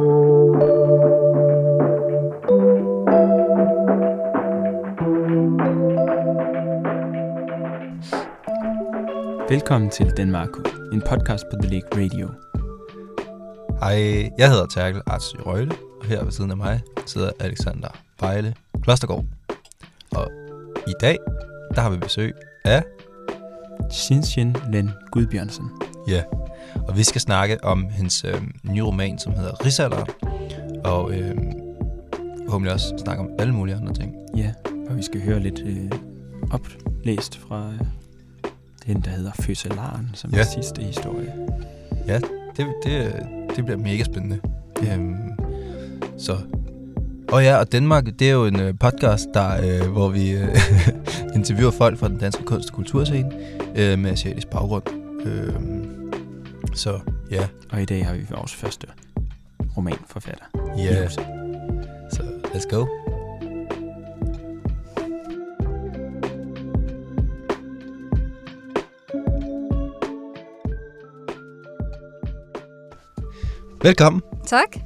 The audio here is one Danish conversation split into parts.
Velkommen til Denmarko, en podcast på The Lake Radio. Hej, jeg hedder Terkel Arts Røgle, og her ved siden af mig sidder Alexander Bejle Klostergaard. Og i dag, der har vi besøg af, Shinshin Len Gudbjørnsen. ja, og vi skal snakke om hendes øh, nye roman, som hedder Risaler, og øh, forhåbentlig også snakke om alle mulige andre ting. Ja, og vi skal høre lidt øh, oplæst fra øh, den, der hedder Fødselaren, som Ja. ja. er sidste historie. Det, det, det bliver mega spændende. Øhm, så. Og ja, og Danmark, det er jo en øh, podcast, der, øh, hvor vi øh, interviewer folk fra den danske kunst- og kulturscene øh, med asiatisk baggrund. Øhm, så ja, Og i dag har vi vores første romanforfatter. ja, Jose. så let's go. Velkommen. Tak.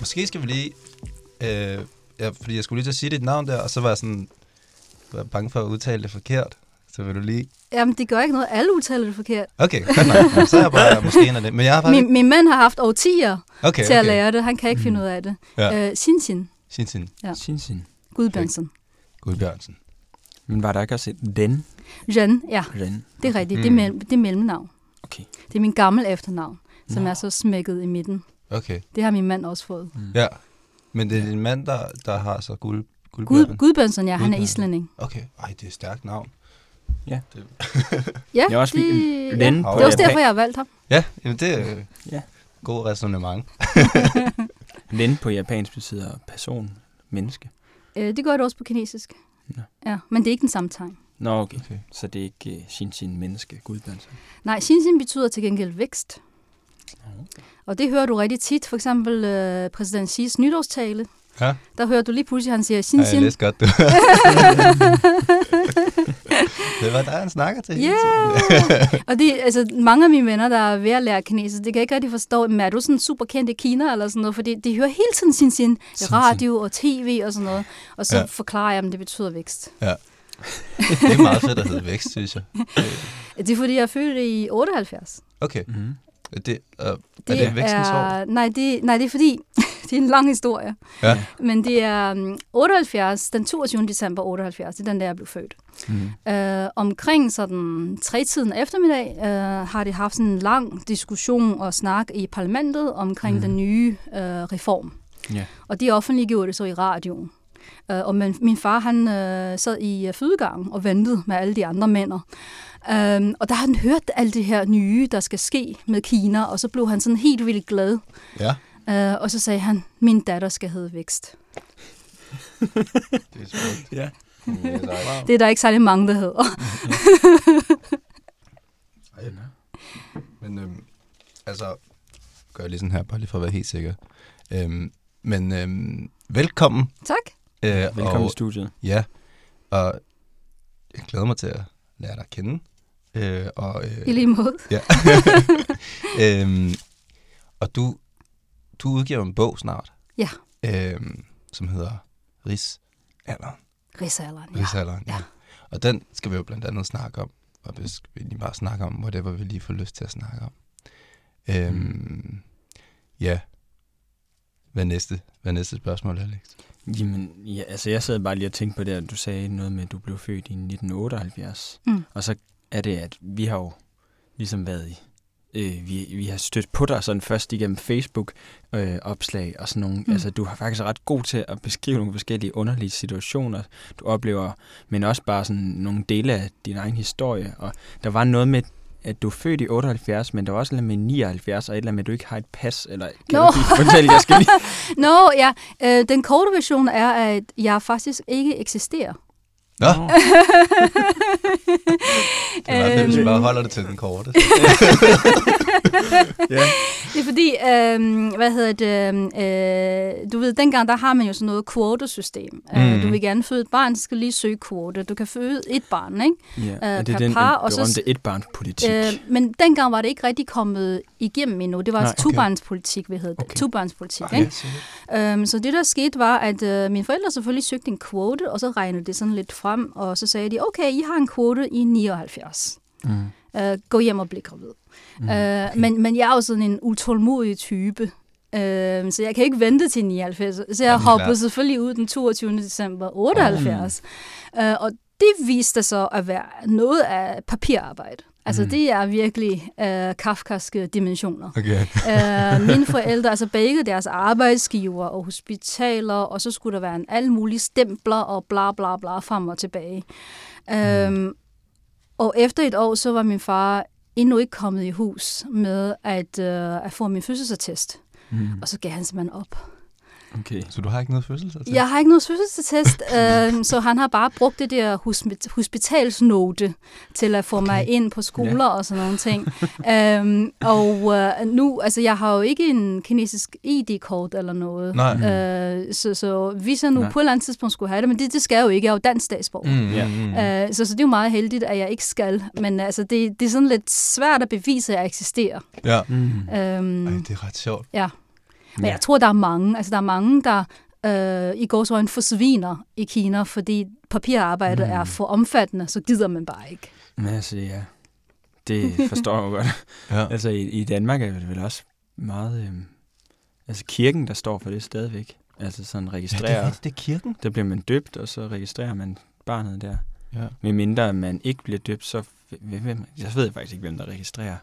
Måske skal vi lige... Øh, ja, fordi jeg skulle lige til at sige dit navn der, og så var jeg sådan var bange for at udtale det forkert. Så vil du lige... Jamen, det gør ikke noget. Alle udtaler det forkert. Okay, godt nok. Så er jeg bare måske en af det. Men jeg har faktisk... Min, min mand har haft årtier Okay, til at okay. lære det. Han kan ikke finde ud af det. Ja. Øh, Sinsin Sin, sin. Ja. Shinshin. Gudbjørnsen. Gud Bjørnsen. Men var der ikke også et den? Ren, ja, Ren. det er rigtigt. Det, er Mm. mellem, det er mellemnavn. Okay. Det er min gammel efternavn, som Nå. er så smækket i midten. Okay, Det har min mand også fået. Mm. ja. Men det er din mand, der, der har så guld, Gud, guldbjørnen? Gudbjørnsen, ja, han er islænding. Okay, ej, det er et stærkt navn. Ja, Det er også det, fordi- ja. Det er også derfor, jeg har valgt ham. Ja, jamen det er Ja. god resonemang. Len på japansk betyder person, menneske. Øh, det gør det også på kinesisk. Nå. Ja, men det er ikke den samme tegn. Nå, okay. Okay. Så det er ikke uh, Shinshin menneske, Gudbjørnsen. Nej, Xinjin betyder til gengæld vækst. Okay. Og det hører du rigtig tit. For eksempel øh, præsident Xi's nytårstale. Ja. Der hører du lige pludselig, han siger Ej, Xinjin. jeg læste godt, du. det var der, han snakker til. hele Ja, tiden. og de, altså, mange af mine venner, der er ved at lære kinesisk, de kan ikke rigtig forstå, men er du sådan super kendt i Kina eller sådan noget, fordi de hører hele tiden sin sin radio og tv og sådan noget, og så Ja. ja. forklarer jeg dem, det betyder vækst. Det er meget fedt at hedde vækst, synes jeg. Det er fordi, jeg er født i 78. Okay, Mm-hmm. Det, øh, er det vækstens år? nej, det, nej, det er fordi, det er en lang historie, Ja. men det er um, 78, den 22. december 78, det er den der, jeg blev født. Mm-hmm. Øh, omkring sådan tre-tiden eftermiddag øh, har de haft sådan en lang diskussion og snak i parlamentet omkring mm. den nye øh, reform. Ja. Og de offentliggjorde det så i radioen. Øh, og min, min far, han øh, sad i øh, fødegangen og ventede med alle de andre mænd. Um, og der har han hørt alt det her nye, der skal ske med Kina, og så blev han sådan helt vildt glad. Ja, Uh, og så sagde han, min datter skal hedde Vækst. det er smukt. Ja. Det er der ikke særlig mange, der hedder. Ej. Men øhm, altså, gør jeg lige sådan her, bare lige for at være helt sikker. Øhm, men øhm, velkommen. tak. Øh, Velkommen og, i studiet. Ja, og jeg glæder mig til at lære dig at kende. Øh, og, øh, I lige måde. Ja. øhm, og du, du udgiver en bog snart. Ja. Øhm, som hedder Ris Alderen. Rigsalderen, ja. Rigsalderen, ja. Ja. Og den skal vi jo blandt andet snakke om. Og vi skal lige bare snakke om, whatever vi lige får lyst til at snakke om. Øhm. Ja. Hvad næste, hvad næste spørgsmål, Alex? Jamen, ja, altså jeg sad bare lige og tænkte på det, at du sagde noget med, at du blev født i 1978. Mm. Og så er det, at vi har jo ligesom været i, øh, vi, vi har stødt på dig sådan først igennem Facebook-opslag og sådan nogle. Mm. Altså, du har faktisk ret god til at beskrive nogle forskellige underlige situationer, du oplever, men også bare sådan nogle dele af din egen historie. Og der var noget med, at du er født i 78, men der var også noget med 79, og et eller andet med, at du ikke har et pas, eller kan Nå. du lige fortælle, jeg skal lige... Nå, ja. Øh, den korte version er, at jeg faktisk ikke eksisterer. Nå, Nå. det er meget fedt, hvis vi bare holder det til den korte. ja. Det er fordi, øh, hvad hedder det, øh, du ved, dengang der har man jo sådan noget kvotesystem. Mm. Øh, du vil gerne føde et barn, så skal lige søge kvote. Du kan føde et barn, ikke? ja. Øh, er det per den par, og så- berømte etbarnspolitik? Øh, men dengang var det ikke rigtig kommet igennem endnu. Det var Nej, altså okay. tobarnspolitik, vi hed det. Okay. Tobarnspolitik, Okay. ikke? Øhm, så det, der skete, var, at øh, mine forældre selvfølgelig søgte en kvote, og så regnede det sådan lidt frem, og så sagde de, okay, I har en kvote i 79. Mm. Øh, gå hjem og bliv gravid. Mm. Mm, øh, men, men jeg er jo sådan en utålmodig type, øh, så jeg kan ikke vente til 79. Så jeg Ja, hoppede selvfølgelig ud den 22. december 78. Mm. Øh, og det viste sig at være noget af papirarbejde. Altså, mm. det er virkelig øh, kafkaske dimensioner. Okay. øh, mine forældre, altså begge deres arbejdsgiver og hospitaler, og så skulle der være en alle mulige stempler og bla bla bla frem og tilbage. Mm. Øhm, og efter et år, så var min far endnu ikke kommet i hus med at, øh, at få min fødselsattest. Mm. Og så gav han simpelthen op. Okay. Så du har ikke noget fødselsattest? Jeg har ikke noget fødselsattest, øh, så han har bare brugt det der hospi- hospitalsnote til at få mig Okay. ind på skoler og sådan nogle ting. øhm, og øh, nu, altså jeg har jo ikke en kinesisk ID-kort eller noget. Nej. Øh, så, så hvis jeg nu Nej. på et eller andet tidspunkt skulle have det, men det, det skal jeg jo ikke, jeg er jo dansk statsborger. Mm, Ja. mm, mm. Øh, så, så det er jo meget heldigt, at jeg ikke skal. Men altså, det, det er sådan lidt svært at bevise, at jeg eksisterer. Ja. Mm. Øhm, Ej, det er ret sjovt. Men jeg tror, der er mange, altså der er mange, der øh, i går så forsviner i Kina, fordi papirarbejdet Mm. er for omfattende, så gider man bare ikke. Men altså, ja. Det forstår jeg godt. Ja. Altså, i, i Danmark er det vel også meget... Øhm, altså, kirken, der står for det stadigvæk. Altså, sådan ja, det registrerer. er, det er kirken. der bliver man døbt, og så registrerer man barnet der. Ja. Med mindre man ikke bliver døbt, så... Hvem, hvem, jeg ved faktisk ikke, hvem der registrerer.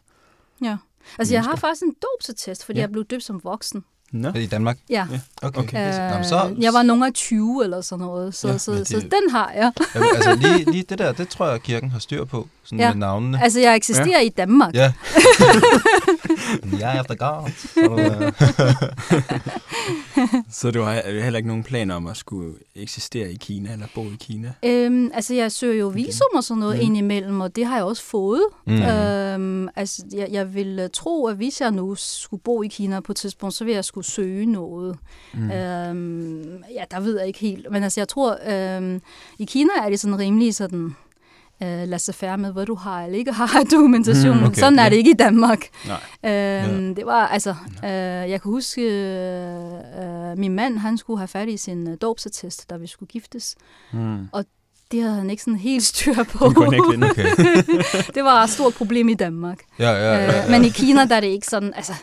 Ja. Altså, jeg har faktisk en dopsetest, fordi ja. jeg blev døbt som voksen. Nå. Er i Danmark? Ja. Ja. Okay. Okay. okay. Nå, Øh, så, jeg var nogen af 20 eller sådan noget, så, Ja, så, det- så den har jeg. Ja, men altså lige, lige det der, det tror jeg, kirken har styr på, sådan Ja. med navnene. Altså, jeg eksisterer ja. i Danmark. Ja. jeg er efter God. Så du har heller ikke nogen planer om at skulle eksistere i Kina, eller bo i Kina? Øhm, altså, jeg søger jo visum og sådan noget Mm. indimellem, og det har jeg også fået. Mm. Øhm, altså, jeg, jeg vil øh, tro, at hvis jeg nu skulle bo i Kina på et tidspunkt, så vil jeg skulle søge noget. Mm. Øhm, ja, der ved jeg ikke helt. Men altså, jeg tror, øhm, i Kina er det sådan rimelig sådan, øh, lad sig færre med, hvad du har eller ikke har dokumentation. Mm, okay. Sådan er Ja. det ikke i Danmark. Nej. Øhm, Det var, altså, øh, jeg kan huske, øh, øh, min mand, han skulle have fat i sin øh, dåbsattest, da vi skulle giftes. Mm. Det havde han ikke sådan helt styr på. Det. Okay. var et stort problem i Danmark. Ja, ja, ja, ja. Øh, men i Kina, der er det ikke sådan, altså,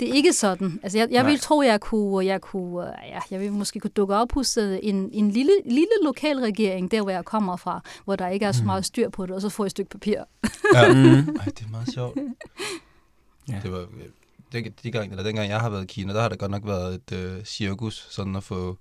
det er ikke sådan. Altså, jeg, jeg Nej. vil tro, jeg kunne, jeg kunne, øh, ja, jeg vil måske kunne dukke op hos øh, en, en lille, lille lokal regering, der hvor jeg kommer fra, hvor der ikke er så Mm. meget styr på det, og så får jeg et stykke papir. ja. Mm. Ej, det er meget sjovt. Ja. Det var, det, de gang, eller dengang jeg har været i Kina, der har det godt nok været et øh, cirkus, sådan at få,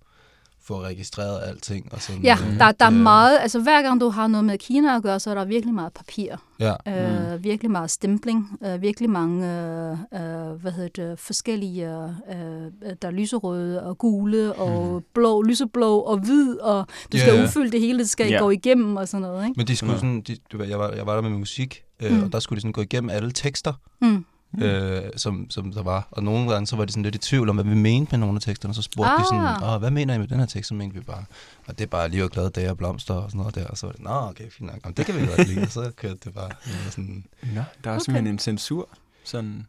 få registreret alting. Og sådan, Ja, øh, der, der er det- meget, altså hver gang du har noget med Kina at gøre, så er der virkelig meget papir. Ja, Øh, mm. Virkelig meget stempling, øh, virkelig mange øh, øh, hvad hedder det, forskellige, øh, der er lyserøde og gule og Mhm. blå, lyseblå og hvid, og du skal ja. udfylde det hele, det skal Ja. gå igennem og sådan noget. Ikke? men de skulle Ja. sådan, de, du ved, jeg, var, jeg var der med musik, øh, Mm. og der skulle de sådan gå igennem alle tekster, Mm. Øh, som, som der var. Og nogle gange, så var de sådan lidt i tvivl om, hvad vi mente med nogle af teksterne. Så spurgte ah. de sådan, Ah. Åh, hvad mener I med den her tekst? Så mente vi bare, og det er bare liv og glade dage og blomster og sådan noget der. Og så var det, nå, okay, fint nok. Jamen, det kan vi godt lide. Og så kørte det bare sådan... Nå, der er okay. simpelthen en censur, sådan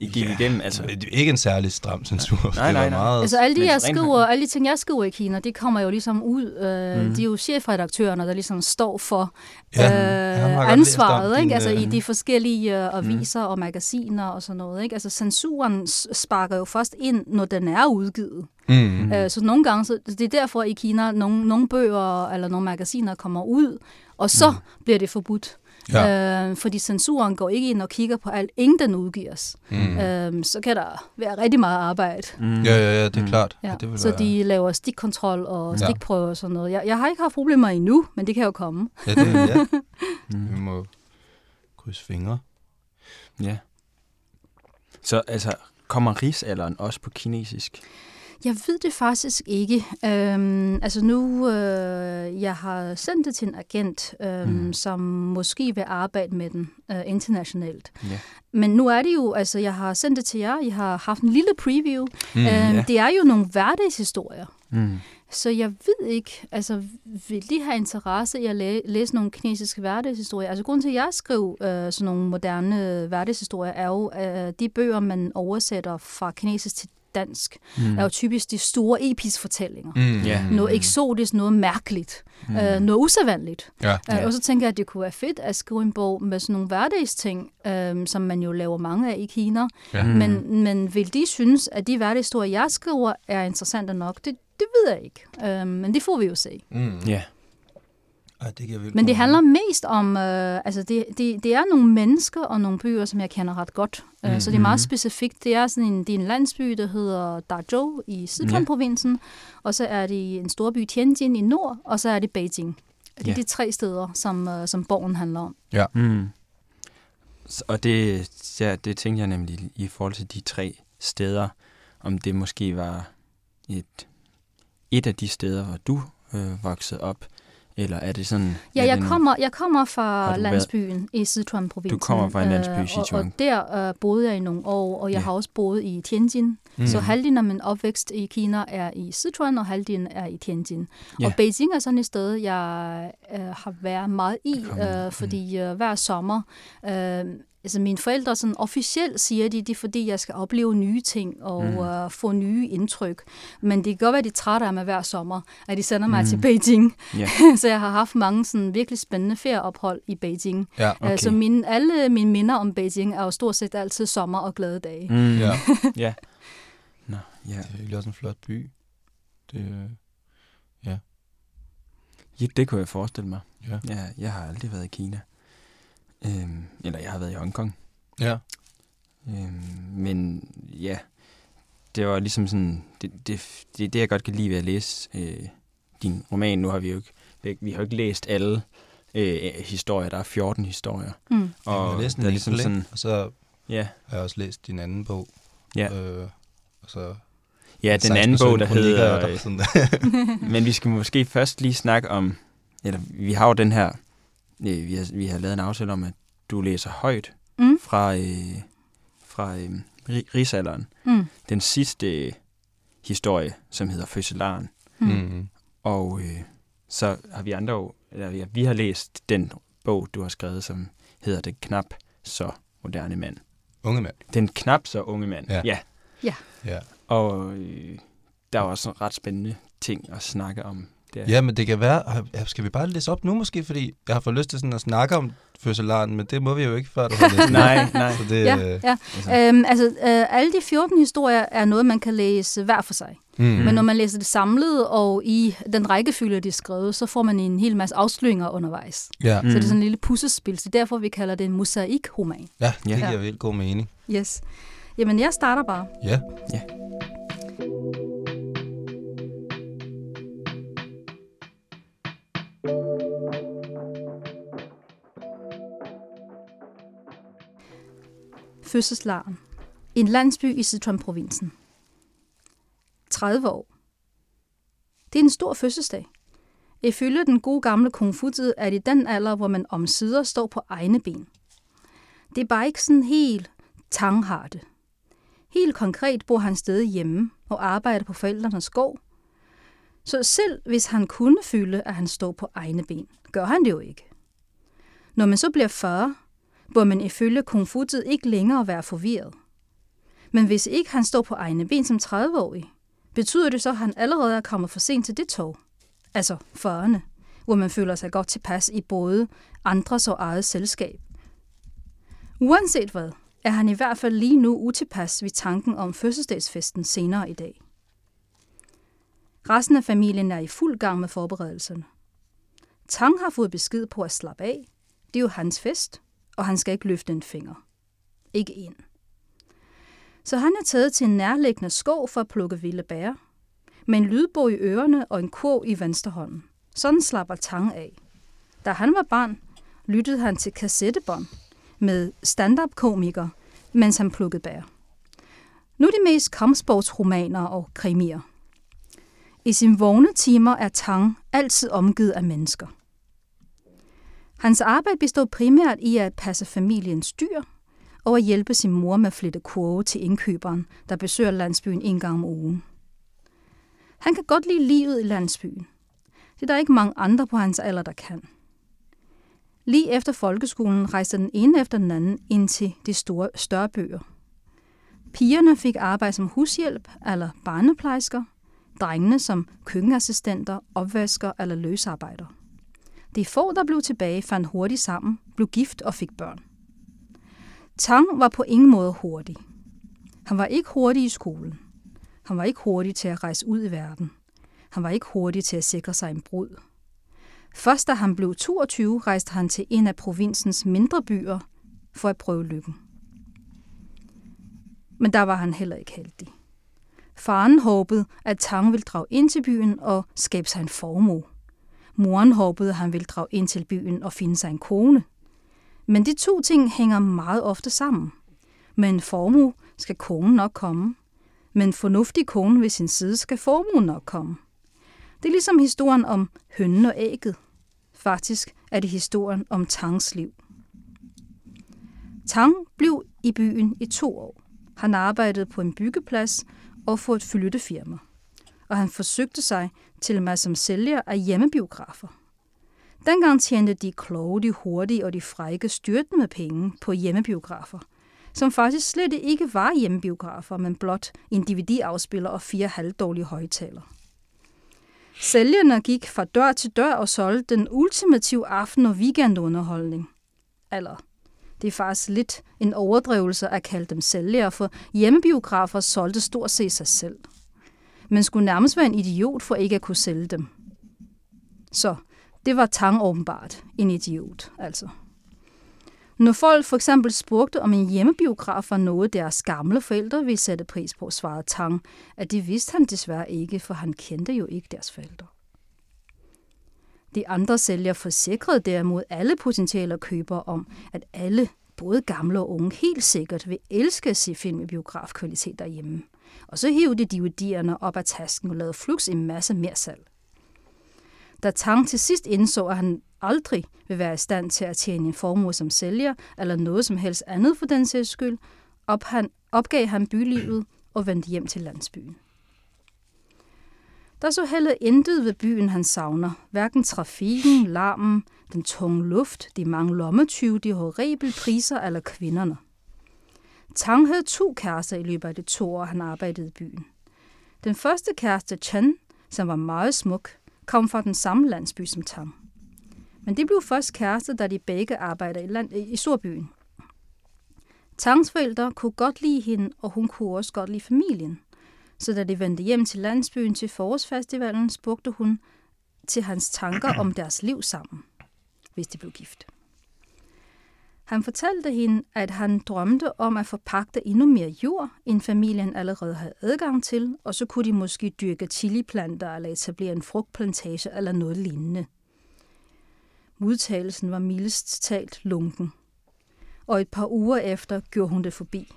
gik Ja, igennem. Altså, Det er ikke en særlig stram censur. Nej, det nej, var nej. Meget, Altså alle de, jeg skriver, alle de ting, jeg skriver i Kina, det kommer jo ligesom ud. Øh, Mm. mm. De er jo chefredaktørerne, der ligesom står for Ja, øh, om ansvaret, din, ikke? Altså øh, i de forskellige øh, aviser og magasiner og sådan noget, ikke? Altså censuren sparker jo først ind, når den er udgivet. mm. Mm. Øh, så nogle gange, så det er derfor i Kina, nogle, nogle bøger eller nogle magasiner kommer ud, og så Mm. bliver det forbudt. Ja. Øh, fordi censuren går ikke ind og kigger på alt, inden den udgives. Mm. Øh, så kan der være rigtig meget arbejde. mm. Ja, ja, ja, det er Mm. klart. Ja, det vil så være, de laver stikkontrol og Ja. stikprøver og sådan noget. Jeg, jeg har ikke haft problemer endnu, men det kan jo komme. Ja, det, ja. Mm. vi må krydse fingre. Ja. Så altså, kommer rigsalderen også på kinesisk? Jeg ved det faktisk ikke. Øhm, altså nu, øh, jeg har sendt det til en agent, øhm, mm. som måske vil arbejde med den øh, internationalt. Ja. Men nu er det jo, altså jeg har sendt det til jer, jeg har haft en lille preview. Mm, øhm, ja. Det er jo nogle hverdagshistorier. Mm. Så jeg ved ikke, altså vil de have interesse i at læ- læse nogle kinesiske hverdagshistorier? Altså grunden til, at jeg skriver øh, sådan nogle moderne hverdagshistorier, er jo, øh, de bøger, man oversætter fra kinesisk til dansk, Mm. er jo typisk de store episke fortællinger. Mm. Ja. Noget eksotisk, noget mærkeligt, Mm. øh, noget usædvanligt. Ja. Øh. Og så tænker jeg, at det kunne være fedt at skrive en bog med sådan nogle hverdagsting, øh, som man jo laver mange af i Kina. Ja. Mm. Men, men vil de synes, at de hverdagshistorier, jeg skriver, er interessante nok? Det, det ved jeg ikke. Øh, men det får vi jo se. Mm. Ja. Ej, det giver Men det handler mest om, øh, altså det, det, det er nogle mennesker og nogle byer, som jeg kender ret godt. Mm. Mhm. Så det er meget specifikt. Det er sådan en, det er en landsby, der hedder Dazhou i Sichuan-provinsen, og så er det en storby Tianjin i nord, og så er det Beijing. Det er Ja. de tre steder, som, øh, som borgen handler om. Mm. S- Og det, ja, det tænkte jeg nemlig i forhold til de tre steder, om det måske var et, et af de steder, hvor du øh, voksede op, eller er det sådan... Ja, jeg det en- kommer, jeg kommer fra du været- landsbyen i Sichuan-provinsen. Du kommer fra en landsby i øh, og, Sichuan. og der øh, boede jeg i nogle år, og jeg Ja. har også boet i Tianjin. Mm. Så halvdelen af min opvækst i Kina er i Sichuan, og halvdelen er i Tianjin. Ja. Og Beijing er sådan et sted, jeg øh, har været meget i, øh, fordi øh, hver sommer... Øh, Altså mine forældre sådan officielt siger de, det er fordi, jeg skal opleve nye ting og Mm. øh, få nye indtryk. Men det kan godt være, at de er trætte af mig hver sommer, at de sender mig Mm. til Beijing. Ja. så jeg har haft mange sådan virkelig spændende ferieophold i Beijing. Ja. Okay. Okay. Så mine, alle mine minder om Beijing er jo stort set altid sommer og glade dage. Mm. Ja. ja. Nå, ja. Det er virkelig også en flot by. Det, øh, ja. Det kunne jeg forestille mig. ja. Ja, jeg har aldrig været i Kina. Øhm, eller jeg har været i Hongkong. Ja. Øhm, men ja, det var ligesom sådan, det, det, det, det jeg godt kan lide ved at læse øh, din roman. Nu har vi jo ikke, vi har jo ikke læst alle øh, historier. Der er 14 historier. Mm. Og jeg har læst en der er ligesom sådan, og så ja, har jeg også læst din anden bog. Ja. Øh, og så ja, den 16 anden bog, der 17 kronikker, hedder... der sådan der. Men vi skal måske først lige snakke om, eller vi har jo den her, øh, vi, har, vi har lavet en aftale om, at du læser højt Mm. fra, øh, fra øh, ri- rigsalderen. Mm. Den sidste øh, historie, som hedder Fødselaren. Mm. Mm. Og øh, så har vi andre jo, eller ja, vi har læst den bog, du har skrevet, som hedder Den knap så moderne mand. Unge mand. Den knap så unge mand. Ja. ja. Ja. Og øh, der er også ret spændende ting at snakke om. Ja, men det kan være... ja, Skal vi bare læse op nu måske? Fordi jeg har fået lyst til sådan at snakke om fødselaren, men det må vi jo ikke, før du har læst nej, nej. Så det, Ja, øh, ja. Altså, Øhm, altså, øh, alle de 14 historier er noget, man kan læse hver for sig. mm. Men når man læser det samlet og i den rækkefølge, de er skrevet, så får man en hel masse afsløringer undervejs. Ja, Mm. Så det er sådan en lille puslespil, så derfor vi kalder det en mosaikroman. ja, det Ja. giver vildt god mening. Yes. Jamen, jeg starter bare. Ja. Fødselslaren. En landsby i Sichuan-provinsen. 30 år. Det er en stor fødselsdag. Ifølge den gode gamle Konfucius er det den alder, hvor man omsider står på egne ben. Det er bare ikke sådan helt tangharte. Helt konkret bor han stadig hjemme og arbejder på forældrenes gård. Så selv hvis han kunne føle, at han står på egne ben, gør han det jo ikke. Når man så bliver 40, bør man ifølge Konfucius ikke længere være forvirret. Men hvis ikke han står på egne ben som 30-årig, betyder det så, at han allerede er kommet for sent til det tog. Altså 40'erne, hvor man føler sig godt tilpas i både andres og eget selskab. Uanset hvad, er han i hvert fald lige nu utilpas ved tanken om fødselsdagsfesten senere i dag. Resten af familien er i fuld gang med forberedelserne. Tang har fået besked på at slappe af. Det er jo hans fest, og han skal ikke løfte en finger. Ikke en. Så han er taget til en nærliggende skov for at plukke vilde bær, med en lydbog i ørerne og en kurv i venstre hånd. Sådan slapper Tang af. Da han var barn, lyttede han til kassettebånd med stand-up-komiker, mens han plukkede bær. Nu er det mest kampsportsromaner og krimier. I sine vågne timer er Tang altid omgivet af mennesker. Hans arbejde bestod primært i at passe familiens dyr og at hjælpe sin mor med at flytte kurve til indkøberen, der besøger landsbyen en gang om ugen. Han kan godt lide livet i landsbyen. Det er der ikke mange andre på hans alder, der kan. Lige efter folkeskolen rejste den ene efter den anden ind til de store, større bøger. Pigerne fik arbejde som hushjælp eller barneplejersker, drengene som køkkenassistenter, opvasker eller løsarbejdere. De få, der blev tilbage, fandt hurtigt sammen, blev gift og fik børn. Tang var på ingen måde hurtig. Han var ikke hurtig i skolen. Han var ikke hurtig til at rejse ud i verden. Han var ikke hurtig til at sikre sig en brud. Først da han blev 22, rejste han til en af provinsens mindre byer for at prøve lykken. Men der var han heller ikke heldig. Faren håbede, at Tang ville drage ind til byen og skabe sig en formue. Moren håbede, han ville drage ind til byen og finde sig en kone. Men de to ting hænger meget ofte sammen. Med en formue skal konen nok komme. Med en fornuftig kone ved sin side skal formuen nok komme. Det er ligesom historien om hønnen og ægget. Faktisk er det historien om Tangs liv. Tang blev i byen i to år. Han arbejdede på en byggeplads og for et flyttefirma. Og han forsøgte sig til mig som sælger af hjemmebiografer. Dengang tjente de kloge, de hurtige og de frække styrte med penge på hjemmebiografer, som faktisk slet ikke var hjemmebiografer, men blot en DVD-afspiller og fire halvdårlige højtaler. Sælgerne gik fra dør til dør og solgte den ultimative aften- og weekendunderholdning. Eller, det er faktisk lidt en overdrivelse at kalde dem sælgere, for hjemmebiografer solgte stort set sig selv. Men skulle nærmest være en idiot for ikke at kunne sælge dem. Så det var Tang åbenbart en idiot, altså. Når folk for eksempel spurgte, om en hjemmebiograf var noget, deres gamle forældre ville sætte pris på, svarede Tang, at det vidste han desværre ikke, for han kendte jo ikke deres forældre. De andre sælgere forsikrede derimod alle potentielle købere om, at alle, både gamle og unge, helt sikkert vil elske at se film i biografkvalitet derhjemme. Og så hivede de DVD'erne op af tasken og lavede flux en masse mere salg. Da Tang til sidst indså, at han aldrig vil være i stand til at tjene en formue som sælger, eller noget som helst andet for den sags skyld, op han, opgav han bylivet og vendte hjem til landsbyen. Der så heller intet ved byen, han savner. Hverken trafikken, larmen, den tunge luft, de mange lommetyve, de horrible priser eller kvinderne. Tang havde to kærester i løbet af de to år, han arbejdede i byen. Den første kæreste, Chen, som var meget smuk, kom fra den samme landsby som Tang. Men de blev først kærester, da de begge arbejder i, land, i storbyen. Tangs forældre kunne godt lide hende, og hun kunne også godt lide familien. Så da de vendte hjem til landsbyen til forårsfestivalen, spurgte hun til hans tanker om deres liv sammen, hvis de blev gift. Han fortalte hende, at han drømte om at forpagte endnu mere jord, end familien allerede havde adgang til, og så kunne de måske dyrke chiliplanter eller etablere en frugtplantage eller noget lignende. Modtagelsen var mildest talt lunken, og et par uger efter gjorde hun det forbi.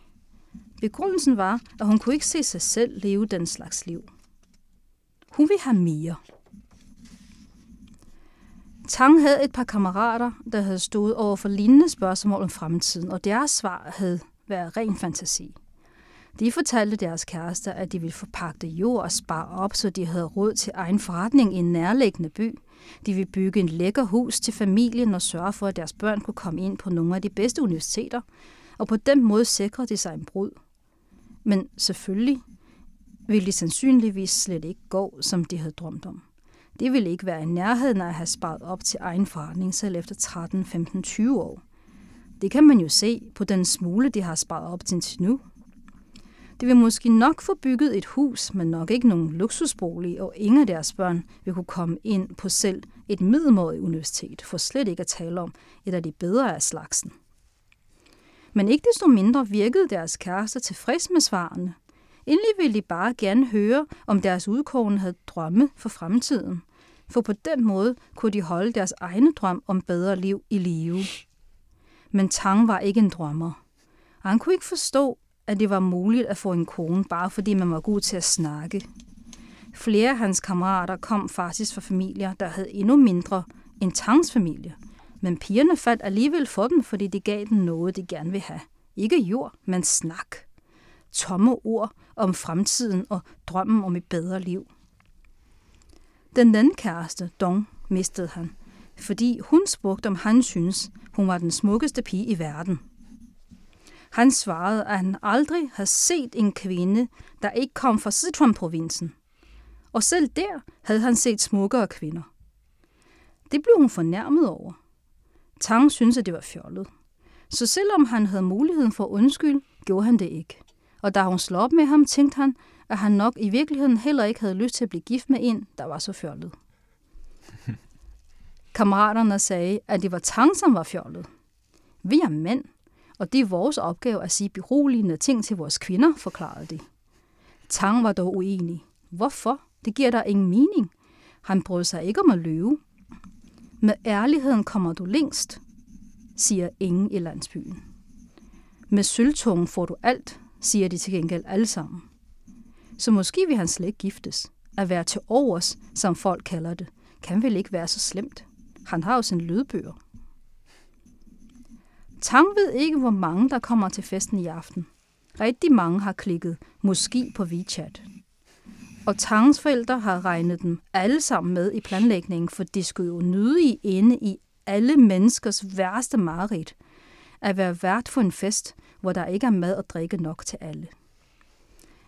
Begrundelsen var, at hun kunne ikke se sig selv leve den slags liv. Hun ville have mere. Tang havde et par kammerater, der havde stået over for lignende spørgsmål om fremtiden, og deres svar havde været ren fantasi. De fortalte deres kærester, at de ville forpagte jord og spare op, så de havde råd til egen forretning i en nærliggende by. De ville bygge en lækker hus til familien og sørge for, at deres børn kunne komme ind på nogle af de bedste universiteter, og på den måde sikrede de sig en brud. Men selvfølgelig ville de sandsynligvis slet ikke gå, som de havde drømt om. Det ville ikke være i nærheden af at have sparet op til egen forretning selv efter 13, 15, 20 år. Det kan man jo se på den smule, de har sparet op til nu. De vil måske nok få bygget et hus, men nok ikke nogen luksusbolig, og ingen af deres børn vil kunne komme ind på selv et middelmådigt universitet, for slet ikke at tale om et af de bedre af slagsen. Men ikke desto mindre virkede deres kærester tilfreds med svarene. Endelig ville de bare gerne høre, om deres udkårne havde drømme for fremtiden. For på den måde kunne de holde deres egne drøm om bedre liv i live. Men Tang var ikke en drømmer. Og han kunne ikke forstå, at det var muligt at få en kone, bare fordi man var god til at snakke. Flere af hans kammerater kom faktisk fra familier, der havde endnu mindre end Tangs familie. Men pigerne faldt alligevel for dem, fordi de gav dem noget, de gerne ville have. Ikke jord, men snak. Tomme ord om fremtiden og drømmen om et bedre liv. Den anden kæreste, Dong, mistede han, fordi hun spurgte, om han synes, hun var den smukkeste pige i verden. Han svarede, at han aldrig havde set en kvinde, der ikke kom fra Sichuan-provinsen. Og selv der havde han set smukkere kvinder. Det blev hun fornærmet over. Tang syntes, at det var fjollet. Så selvom han havde muligheden for undskyld, gjorde han det ikke. Og da hun slog op med ham, tænkte han, at han nok i virkeligheden heller ikke havde lyst til at blive gift med en, der var så fjollet. Kammeraterne sagde, at det var Tang, som var fjollet. Vi er mænd, og det er vores opgave at sige beroligende ting til vores kvinder, forklarede de. Tang var dog uenig. Hvorfor? Det giver der ingen mening. Han brød sig ikke om at løbe. Med ærligheden kommer du længst, siger ingen i landsbyen. Med sølvtungen får du alt, siger de til gengæld alle sammen. Så måske vil han slet ikke giftes. At være til overs, som folk kalder det, kan vel ikke være så slemt. Han har jo sin lydbøger. Tang ved ikke, hvor mange der kommer til festen i aften. Rigtig mange har klikket måske på WeChat. Og Tangs forældre har regnet dem alle sammen med i planlægningen, for de skulle jo nyde i inde i alle menneskers værste mareridt. At være vært for en fest, hvor der ikke er mad og drikke nok til alle.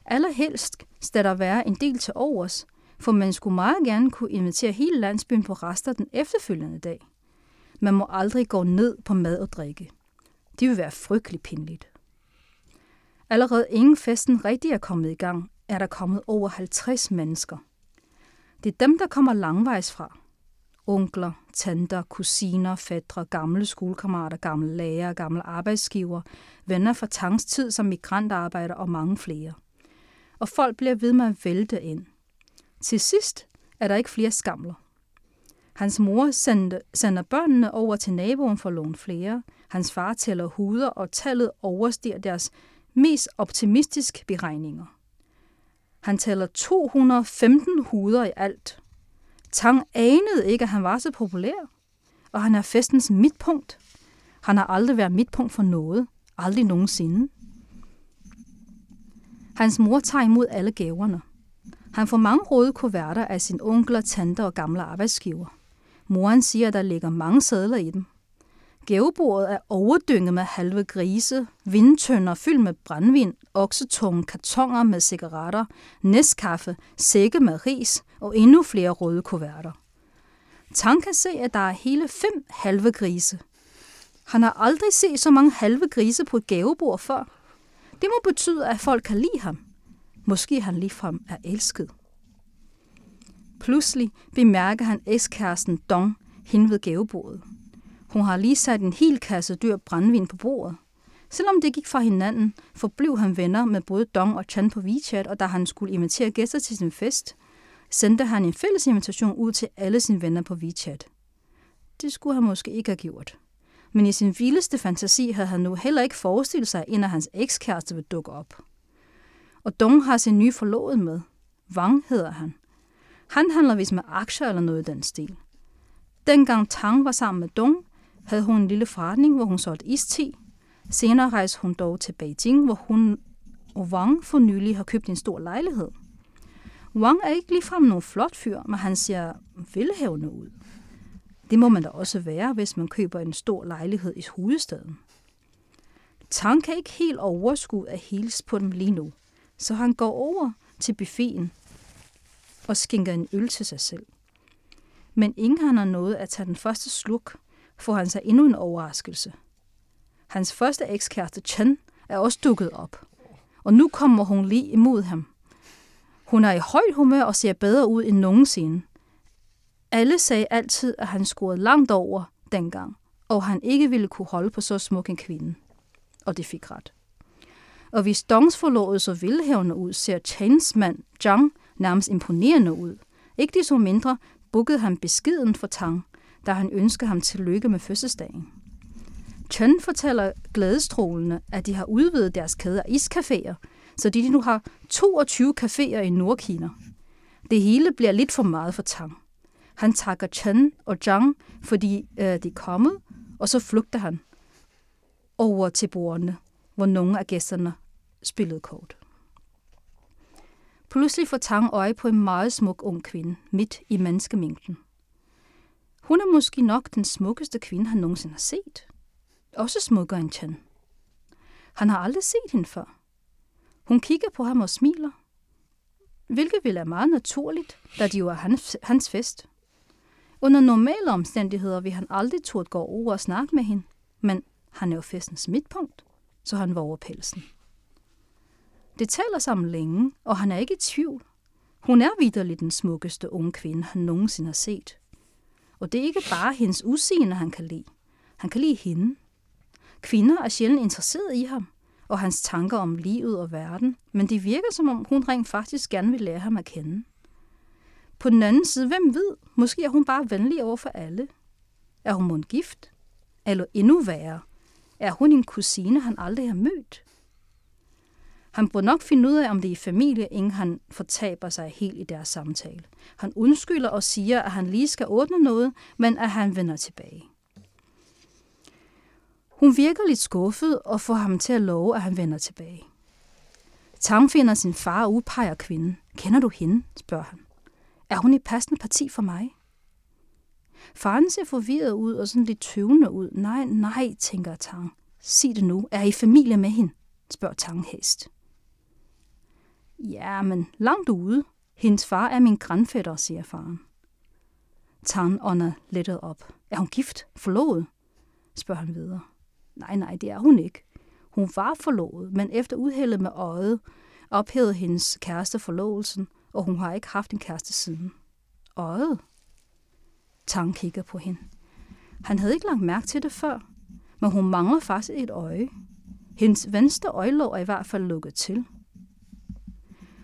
Allerhelst skal der være en del til overs, for man skulle meget gerne kunne invitere hele landsbyen på rester den efterfølgende dag. Man må aldrig gå ned på mad og drikke. Det vil være frygtelig pinligt. Allerede inden festen rigtig er kommet i gang, er der kommet over 50 mennesker. Det er dem, der kommer langvejs fra. Onkler, tanter, kusiner, fædre, gamle skolekammerater, gamle lærere, gamle arbejdsgiver, venner fra tangstid som migrantarbejder og mange flere. Og folk bliver ved med at vælte ind. Til sidst er der ikke flere skamler. Hans mor sendte, sender børnene over til naboen for at låne flere. Hans far tæller huder, og tallet overstiger deres mest optimistiske beregninger. Han tæller 215 huder i alt. Tang anede ikke, at han var så populær, og han er festens midtpunkt. Han har aldrig været midtpunkt for noget. Aldrig nogensinde. Hans mor tager imod alle gaverne. Han får mange røde kuverter af sin onkler, tanter og gamle arbejdsgiver. Moren siger, at der ligger mange sædler i dem. Gavebordet er overdynget med halve grise, vindtønder fyldt med brændvin, oksetunge, kartonger med cigaretter, næstkaffe, sække med ris og endnu flere røde kuverter. Tang kan se, at der er hele fem halve grise. Han har aldrig set så mange halve grise på et gavebord før. Det må betyde, at folk kan lide ham. Måske han ligefrem er elsket. Pludselig bemærker han ekskæresten Dong hen ved gavebordet. Hun har lige sat en hel kasse dyr brændvin på bordet. Selvom det gik fra hinanden, forblev han venner med både Dong og Chan på WeChat, og da han skulle invitere gæster til sin fest, sendte han en fælles invitation ud til alle sine venner på WeChat. Det skulle han måske ikke have gjort. Men i sin vildeste fantasi havde han nu heller ikke forestillet sig, at en af hans ekskærester ville dukke op. Og Dong har sin nye forlovet med. Wang hedder han. Han handler vist med aktier eller noget i den stil. Dengang Tang var sammen med Dong, havde hun en lille forretning, hvor hun solgte iste. Senere rejste hun dog til Beijing, hvor hun og Wang for nylig har købt en stor lejlighed. Wang er ikke ligefrem nogen flot fyr, men han ser velhavende ud. Det må man da også være, hvis man køber en stor lejlighed i hovedstaden. Tang kan ikke helt overskue at hilse på dem lige nu, så han går over til buffeten og skænker en øl til sig selv. Men ingen han har noget at tage den første sluk, får han sig endnu en overraskelse. Hans første ekskæreste Chen er også dukket op, og nu kommer hun lige imod ham. Hun er i højt humør og ser bedre ud end nogensinde. Alle sagde altid, at han scorede langt over dengang, og han ikke ville kunne holde på så smuk en kvinde. Og det fik ret. Og hvis Dongs forlovede så velhævende ud, ser Chens mand Zhang nærmest imponerende ud. Ikke desto mindre bukkede han beskeden for Tang, da han ønskede ham tillykke med fødselsdagen. Chen fortæller glædestrålende, at de har udvidet deres kæde af iscaféer, så de nu har 22 caféer i Nordkina. Det hele bliver lidt for meget for Tang. Han takker Chen og Zhang, fordi øh, de er kommet, og så flygter han over til bordene, hvor nogle af gæsterne spillede kort. Pludselig får Tang øje på en meget smuk ung kvinde midt i menneskemængden. Hun er måske nok den smukkeste kvinde, han nogensinde har set. Også smukkere end Chan. Han har aldrig set hende før. Hun kigger på ham og smiler, hvilket vil er meget naturligt, da det jo er hans, hans fest. Under normale omstændigheder vil han aldrig turde gå over og snakke med hende, men han er jo festens midtpunkt, så han våger pelsen. Det taler sammen længe, og han er ikke i tvivl. Hun er vidderligt den smukkeste unge kvinde, han nogensinde har set. Og det er ikke bare hendes udseende, han kan lide. Han kan lide hende. Kvinder er sjældent interesseret i ham, og hans tanker om livet og verden, men det virker som om, hun rent faktisk gerne vil lære ham at kende. På den anden side, hvem ved, måske er hun bare venlig over for alle. Er hun mund gift? Eller endnu værre, er hun en kusine, han aldrig har mødt? Han burde nok finde ud af, om det er familie, inden han fortaber sig helt i deres samtale. Han undskylder og siger, at han lige skal ordne noget, men at han vender tilbage. Hun virker lidt skuffet og får ham til at love, at han vender tilbage. Tang finder sin far og udpeger kvinden. Kender du hende? spørger han. Er hun i passende parti for mig? Faren ser forvirret ud og sådan lidt tøvende ud. Nej, nej, tænker Tang. Sig det nu. Er I familie med hende? spørger Tang hest. Ja, men langt ude. Hendes far er min grandfætter, siger faren. Tan ånder lettet op. Er hun gift? Forlovet? spørger han videre. Nej, nej, det er hun ikke. Hun var forlovet, men efter uheldet med øjet ophævede hendes kæreste forlovelsen, og hun har ikke haft en kæreste siden. Øjet? Tang kigger på hende. Han havde ikke lagt mærke til det før, men hun mangler faktisk et øje. Hendes venstre øjelåg er i hvert fald lukket til.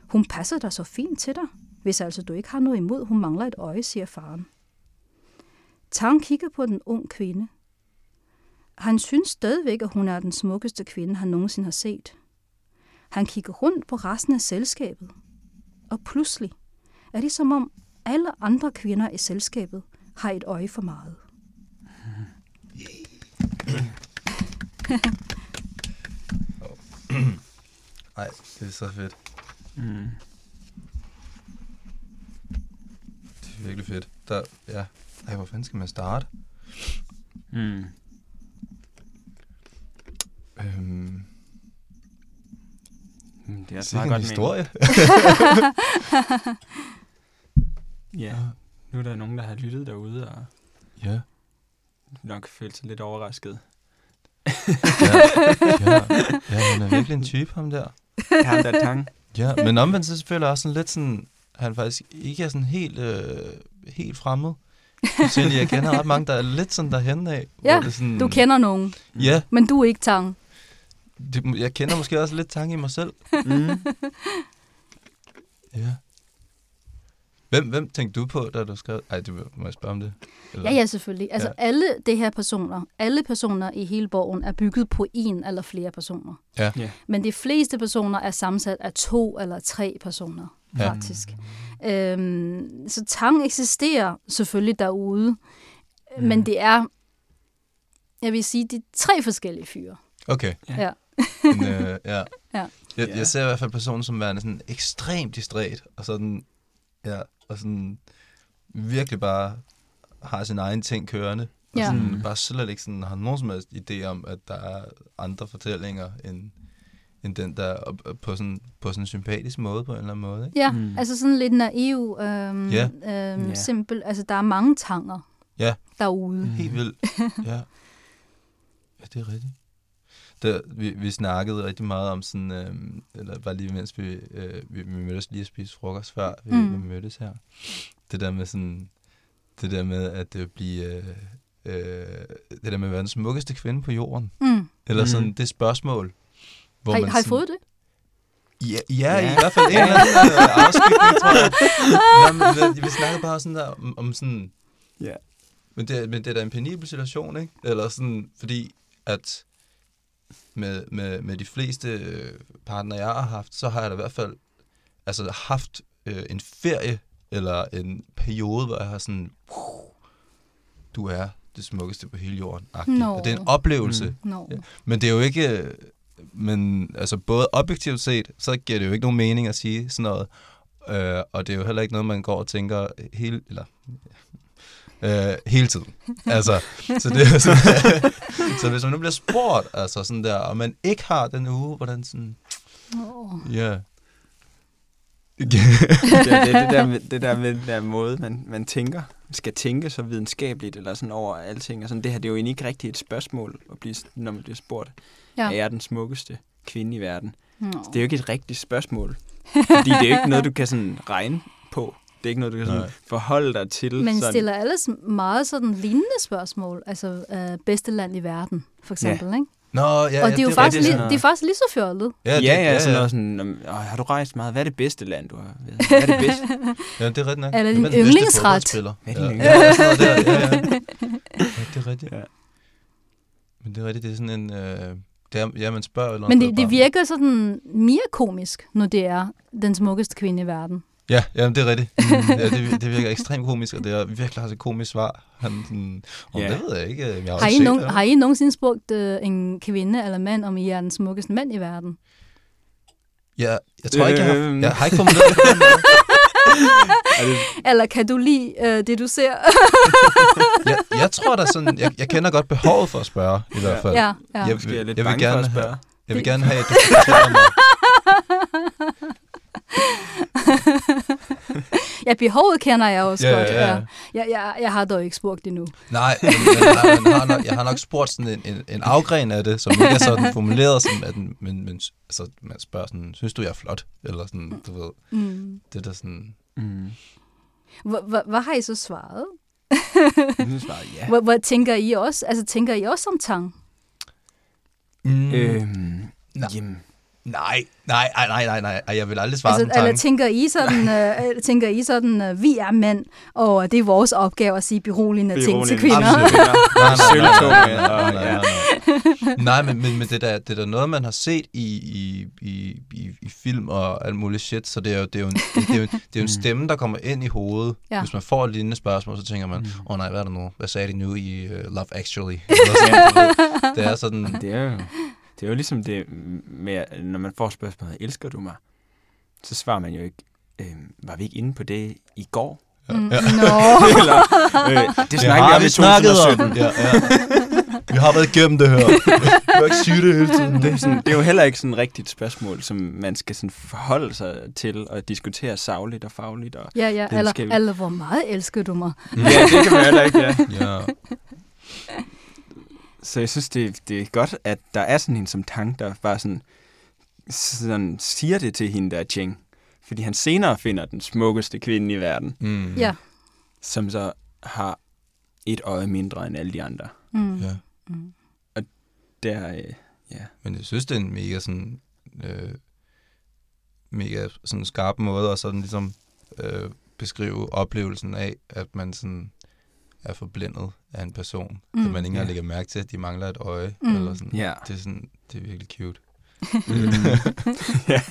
Hun passer dig så fint til dig, hvis altså du ikke har noget imod, hun mangler et øje, siger faren. Tang kigger på den ung kvinde. Han synes stadigvæk, at hun er den smukkeste kvinde, han nogensinde har set. Han kigger rundt på resten af selskabet. Og pludselig er det som om alle andre kvinder i selskabet har et øje for meget. Ej, det er så fedt. Mm. Det er virkelig fedt. Der, ja. Ej, hvor fanden skal man starte? Mm. Øhm, Mm, Det er det altså er en godt historie. Ja, nu er der nogen, der har lyttet derude og ja. nok følt sig lidt overrasket. ja. ja. Ja, han er virkelig en type, ham der. Ja, der tang. Ja, men omvendt så føler jeg også sådan lidt sådan, han faktisk ikke er sådan helt, øh, helt fremmed. Selv jeg kender ret mange, der er lidt sådan derhen af. Ja, hvor det sådan, Du kender nogen, Ja, men du er ikke Tang. det, jeg kender måske også lidt tanke i mig selv. Mm. Ja. Hvem, hvem tænkte du på, da du skrev? Ej, det må jeg spørge om det. Eller? Ja, ja, selvfølgelig. Altså Ja. alle de her personer, alle personer i hele bogen er bygget på en eller flere personer. Ja. Ja. Men de fleste personer er sammensat af to eller tre personer, Ja. faktisk. Øhm, så Tang eksisterer selvfølgelig derude, Mm. men det er, jeg vil sige, de er tre forskellige fyre. Okay. Ja. Ja. Men, øh, ja. Ja. Jeg, jeg ser i hvert fald personen som værende sådan ekstremt distræt, og sådan, ja, og sådan virkelig bare har sin egen ting kørende. Og Ja. sådan, Mm. bare slet ikke sådan, har nogen som helst idé om, at der er andre fortællinger end, end den der, og- og på sådan, på sådan en sympatisk måde på en eller anden måde. Ikke? Ja, Mm. mm. altså sådan lidt naiv, øhm, Ja. øhm, Ja. simpel. Altså der er mange tanger Ja. derude. Mm. Helt vildt. Ja. Ja, det er rigtigt. Der, vi, vi snakkede rigtig meget om sådan, øh, eller bare lige mens vi, øh, vi, vi mødtes lige at spise frokost før vi, Mm. vi mødtes her. Det der med sådan, det der med at øh, blive, øh, øh, det der med at være den smukkeste kvinde på jorden. Mm. Eller Mm. sådan det spørgsmål. Hvor Har, I- man har I sådan, fået det? Ja, ja, Ja. i hvert fald en eller anden øh, afskygning, tror jeg. Vi, vi snakkede bare sådan der om, om sådan, Ja. men det, er- men det er da en penibel situation, ikke? Eller sådan, fordi at med, med, med de fleste øh, partner, jeg har haft, så har jeg da i hvert fald altså, haft øh, en ferie, eller en periode, hvor jeg har sådan, du er det smukkeste på hele jorden. No. Det er en oplevelse. Mm. No. Ja. Men det er jo ikke... øh, Men altså både objektivt set, så giver det jo ikke nogen mening at sige sådan noget. Øh, og det er jo heller ikke noget, man går og tænker hele, eller, øh, hele tiden. Altså, så, det, sådan, så hvis man nu bliver spurgt, altså sådan der, og man ikke har den uge, hvordan sådan, Oh. ja. Yeah. det, det, det, der med, det der med den der måde, man, man tænker, skal tænke så videnskabeligt, eller sådan over alting. Og sådan, det her det er jo egentlig ikke rigtigt et spørgsmål, at blive, når man bliver spurgt, ja. Er jeg den smukkeste kvinde i verden? No. Det er jo ikke et rigtigt spørgsmål. Fordi det er jo ikke noget, du kan sådan regne på. Det er ikke noget, du kan sådan Nej. forholde dig til. Men sådan. stiller alles meget sådan lignende spørgsmål, altså øh, bedste land i verden, for eksempel, ja. ikke? Nå, ja, og ja, det er jo er faktisk, rigtigt. li- det er faktisk lige så fjollet. Ja, Ja, det, ja, sådan noget sådan, "Nå, åh, har du rejst meget? Hvad er det bedste land, du har? Hvad er det bedste? Ja, det er rigtigt nok. Eller din yndlingsret. Hvad er ja. Ja, ja. Ja, ja. ja, det er rigtigt. Ja. Men det er rigtigt, det er sådan en... Øh, det er, ja, man spørger eller Men noget det, det virker sådan mere komisk, når det er den smukkeste kvinde i verden. Ja, ja, det er rigtigt. Mm, ja, det, det virker ekstremt komisk, og det er virkelig også et komisk svar. Han, sådan, om Ja. det ved jeg ikke. Jeg har, Har I, set nogen, det. har I nogensinde spurgt øh, en kvinde eller mand, om I er den smukkeste mand i verden? Ja, jeg tror ikke, jeg har, Øhm. jeg har ikke formuleret det. Er Eller kan du lide øh, det, du ser? jeg, jeg tror da sådan, jeg, jeg kender godt behovet for at spørge, i hvert fald. ja, ja. Jeg, jeg lidt jeg vil gerne jeg vil gerne have, at du fortæller mig. ja, behovet kender jeg også Ja, godt. ja, ja. Jeg, jeg, jeg har dog ikke spurgt det nu. Nej, men, men jeg, man har nok, jeg har nok spurgt sådan en, en, en afgren af det, som ikke er sådan formuleret, som at, men, men altså, man spørger sådan, synes du, jeg er flot? Eller sådan, du ved, Mm. det der sådan... Mm. Hvad har I så svaret? Nu svarer jeg ja. Hvor, hvor tænker I også? Altså, tænker I også om tang? Mm, Øhm, Nej. jamen, nej, nej, nej, nej, nej, nej, Ej, jeg vil aldrig svare Altså, altså, som eller tænker I sådan, øh, tænker I sådan øh, vi er mænd, og det er vores opgave at sige beroligende ting til kvinder? Absolut. Nej, nej, nej, Sølvtunge, nej, nej, og- nej, ja. nej, nej. Nej, men, men, men det, der, det er da noget, man har set i, i, i, i, i film og alt muligt shit, så det er jo, det er jo, en, det er jo, det er jo en stemme, der kommer ind i hovedet. Ja. Hvis man får et lignende spørgsmål, så tænker man, Mm. åh oh, nej, hvad er der nu? Hvad sagde de nu i uh, Love Actually? Det er sådan, det er jo, det er jo ligesom det med, når man får spørgsmålet, elsker du mig? Så svarer man jo ikke, øhm, var vi ikke inde på det i går? Mm, Nå. Eller, øh, det snakker vi om i 2017. Ja, ja. Vi har været igennem det her. Du kan ikke sige det hele tiden. Det er, sådan, det er jo heller ikke sådan et rigtigt spørgsmål, som man skal sådan forholde sig til og diskutere sagligt og fagligt. Og, Ja, ja, Det eller, skal vi. eller hvor meget elsker du mig? ja, det kan man heller ikke, ja. Ja. Så jeg synes, det, det er godt, at der er sådan en som Tang, der bare sådan, sådan siger det til hende der Cheng. Fordi han senere finder den smukkeste kvinde i verden, Mm. Ja. som så har et øje mindre end alle de andre. Mm. ja. Mm. Der, øh, ja. Men jeg synes, det er en mega sådan... Øh, mega sådan skarp måde at sådan ligesom øh, beskrive oplevelsen af, at man sådan er forblændet af en person, mm. At man ikke engang Ja. lægger mærke til, at de mangler et øje. Mm. Eller sådan. Ja. Det er sådan, det er virkelig cute. Mm. ja.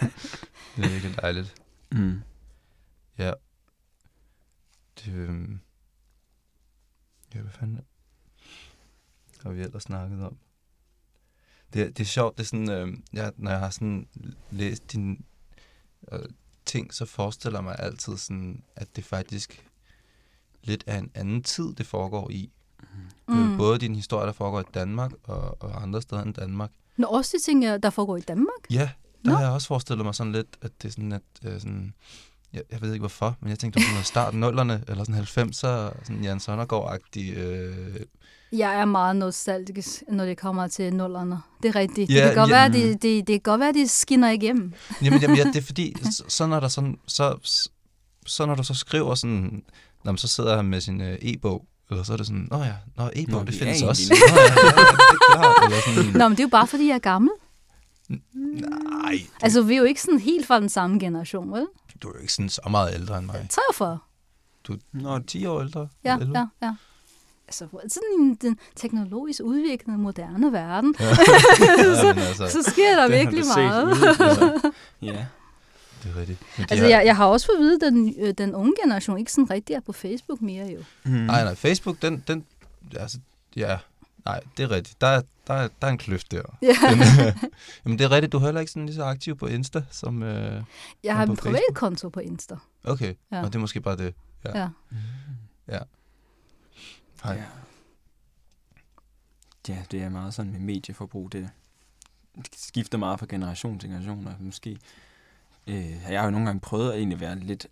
Det er virkelig dejligt. Mm. Ja. Det, øhm, ja, hvad fanden har vi ellers snakket om? Det, det er sjovt, det er sådan, øh, jeg, når jeg har sådan læst dine øh, ting, så forestiller jeg mig altid sådan, at det faktisk lidt er en anden tid, det foregår i. Mm. Mm. Øh, både din historie, der foregår i Danmark, og, og andre steder end Danmark. Nå, også de ting, øh, der foregår i Danmark? Ja, der Nå. har jeg også forestillet mig sådan lidt, at det er sådan, at øh, sådan, jeg, jeg ved ikke hvorfor, men jeg tænkte, det var start nullerne, eller sådan 90'er, sådan Jan Sonnergaard-agtig. Øh, Jeg er meget nostalgisk, når det kommer til nullerne. Det er rigtigt. Ja, det, kan godt ja. være, det, det, det kan godt være, de skinner igennem. jamen, jamen ja, det er fordi, så, så når der sådan, så, så når du så skriver sådan, når man så sidder han med sin øh, e-bog, eller så er det sådan, nå ja, nå, e-bog, Nå, det findes også. Nå, ja, ja, ja, det er klart. Eller sådan, Nå, men det er jo bare, fordi jeg er gammel. nej, det, Altså, vi er jo ikke sådan helt fra den samme generation, vel? du er jo ikke sådan så meget ældre end mig. 43. Du er 10 år ældre. Ja, eller 11. ja, ja. altså, sådan en den teknologisk udviklende, moderne verden, Ja. så, Ja, men altså, så sker der virkelig set meget. ude. ja. Det er rigtigt. Men de Altså, har- jeg, jeg har også fået at vide, at den, øh, den unge generation ikke sådan rigtig er på Facebook mere jo. Mm. Nej, nej, Facebook, den, den, altså, ja, nej, det er rigtigt. Der, er- der, er- der er en kløft der. Ja. Den, jamen, det er rigtigt, du er heller ikke sådan lige så aktiv på Insta, som, øh, Jeg har en privat konto på Insta. okay, Ja. ja. og det er måske bare det. Ja. Ja. Hej. Ja. ja, det er meget sådan med medieforbrug. Det, det skifter meget fra generation til generation. Og måske, øh, jeg har jo nogle gange prøvet at egentlig være lidt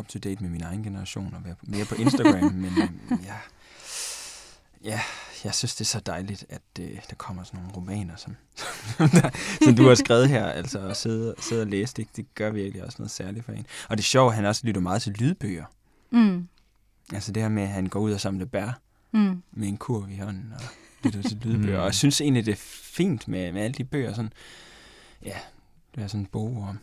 up-to-date med min egen generation og være mere på Instagram, men øh, ja, ja, jeg synes, det er så dejligt, at øh, der kommer sådan nogle romaner, som, som du har skrevet her, altså at sidde, sidde og læse det, det gør virkelig også noget særligt for en. Og det er sjovt, at han også lytter meget til lydbøger. Mm. Altså det her med, at han går ud og samler bær, Mm. med en kurv i hånden og lytter til lydbøger. Mm. Og jeg synes egentlig, det er fint med, med alle de bøger. Sådan, ja, det er sådan en bog om.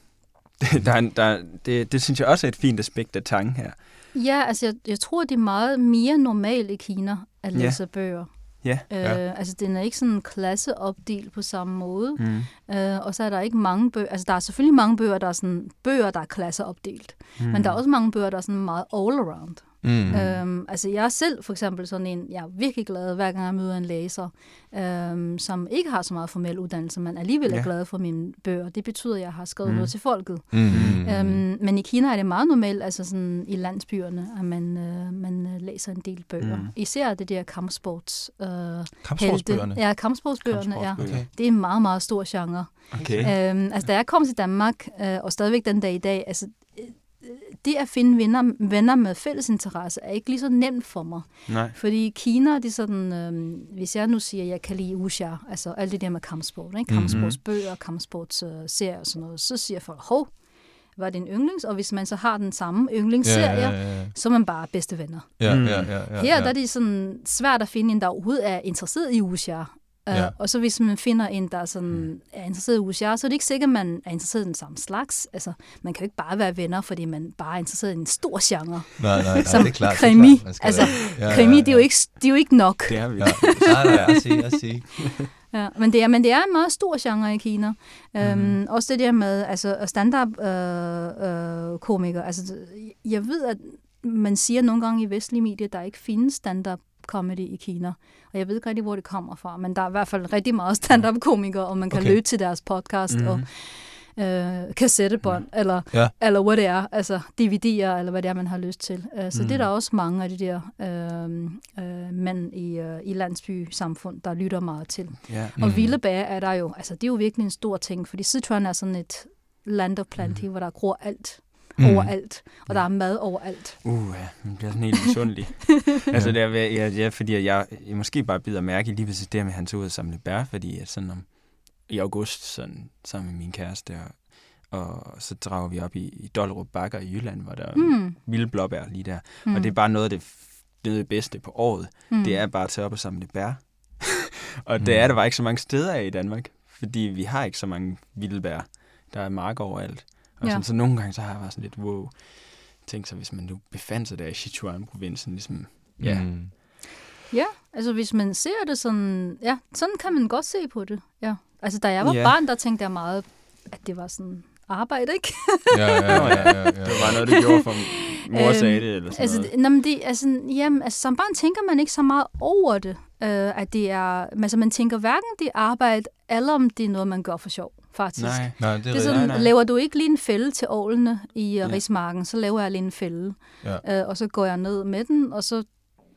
Det, der, er en- der, det, det synes jeg også er et fint aspekt af tanken her. Ja, altså jeg, jeg tror, det er meget mere normalt i Kina at Ja. læse bøger. Ja. Øh, Ja. Altså den er ikke sådan klasseopdelt på samme måde. Mm. Øh, og så er der ikke mange bøger, altså der er selvfølgelig mange bøger, der er sådan bøger, der er klasseopdelt. Mm. Men der er også mange bøger, der er sådan meget all around. Mm. Øhm, altså jeg er selv for eksempel sådan en, jeg er virkelig glad, hver gang jeg møder en læser, øhm, som ikke har så meget formel uddannelse, men alligevel er Ja. glad for mine bøger. Det betyder, at jeg har skrevet Mm. noget til folket. Mm. Øhm, men i Kina er det meget normalt, altså sådan i landsbyerne, at man, øh, man øh, læser en del bøger. Mm. Især det der kampsports øh, Kampsportsbøgerne. Ja, kampsportsbøgerne, ja. Okay. Det er en meget, meget stor genre. Okay. Øhm, altså, da jeg kom til Danmark, øh, og stadigvæk den dag i dag, altså, det at finde venner, venner med fælles interesse er ikke lige så nemt for mig. Nej. Fordi i Kina, det er sådan, øh, hvis jeg nu siger, at jeg kan lide wuxia, altså alt det der med kampsport, ikke? Mhm. kampsportsbøger, kampsportsserier og sådan noget, så siger folk, hov, var det en yndlings? Og hvis man så har den samme yndlingsserie, Ja, ja, ja. så er man bare bedste venner. Ja, Mm. ja, ja, ja, Her ja. der er det sådan svært at finde en, der overhovedet er interesseret i wuxia. Uh, Ja. Og så hvis man finder en, der sådan er interesseret i wuxia, så er det ikke sikkert, at man er interesseret i den samme slags. Altså, man kan jo ikke bare være venner, fordi man bare er interesseret i en stor genre. Nej, nej, nej, Som det er klart. krimi. Det er klart. Altså, ja, Krimi, ja, det er jo ikke, det er jo ikke nok. Det er vi. Ja, nej, nej, jeg siger, jeg siger. Ja, men, det er, men det er en meget stor genre i Kina. Øhm, Mhm. Også det der med altså, stand-up øh, øh, komikere. Altså, jeg ved, at man siger nogle gange i vestlige medier, at der ikke findes stand-up comedy i Kina. Og jeg ved ikke rigtig, hvor det kommer fra, men der er i hvert fald rigtig meget stand-up komikere, og man kan Okay. lytte til deres podcast Mhm. og øh, kassettebånd, eller, Ja. eller hvad det er, altså DVD'er, eller hvad det er, man har lyst til. Uh, så Mhm. det er der også mange af de der øh, øh, mænd i, øh, i landsby-samfund, der lytter meget til. Og Mm. vilde bær er der jo, altså det er jo virkelig en stor ting, fordi Sichuan er sådan et land of plenty, mm. hvor der gror alt Mm. overalt, og der er mad overalt. Uh, ja, man bliver sådan helt misundelig. altså, det er, ja, ja, fordi jeg, jeg måske bare bider mærke i lige præcis det med, at han tog ud og samle bær, fordi at sådan om, i august, sådan, sammen med min kæreste, og, og så drager vi op i, i Dollerup Bakker i Jylland, hvor der er mm. Mm. vilde blåbær lige der. Mm. Og det er bare noget af det, det, er det bedste på året. mm. Mm. Det er bare at tage op og samle bær. og Mm. det er der bare ikke så mange steder af i Danmark, fordi vi har ikke så mange vilde bær. Der er mark overalt. Og Ja. sådan, så nogle gange så har jeg bare sådan lidt, wow, tænk så, hvis man nu befandt sig der i Sichuan-provincen, ligesom, ja, Mm. Ja, altså hvis man ser det sådan, ja, sådan kan man godt se på det. Ja. Altså da jeg var Ja. barn, der tænkte jeg meget, at det var sådan arbejde, ikke? Ja, ja, ja, ja, ja, det var bare noget, du gjorde, for mor Øhm, sagde det, eller sådan Altså, noget. men det, altså, jamen, altså, som barn tænker man ikke så meget over det, øh, at det er, altså man tænker hverken det er arbejde, eller om det er noget, man gør for sjov, faktisk. Nej, Nej, det er Det er sådan, Nej, nej. laver du ikke lige en fælde til ålene i Ja. ja. rismarken, så laver jeg lige en fælde. Ja. Øh, og så går jeg ned med den, og så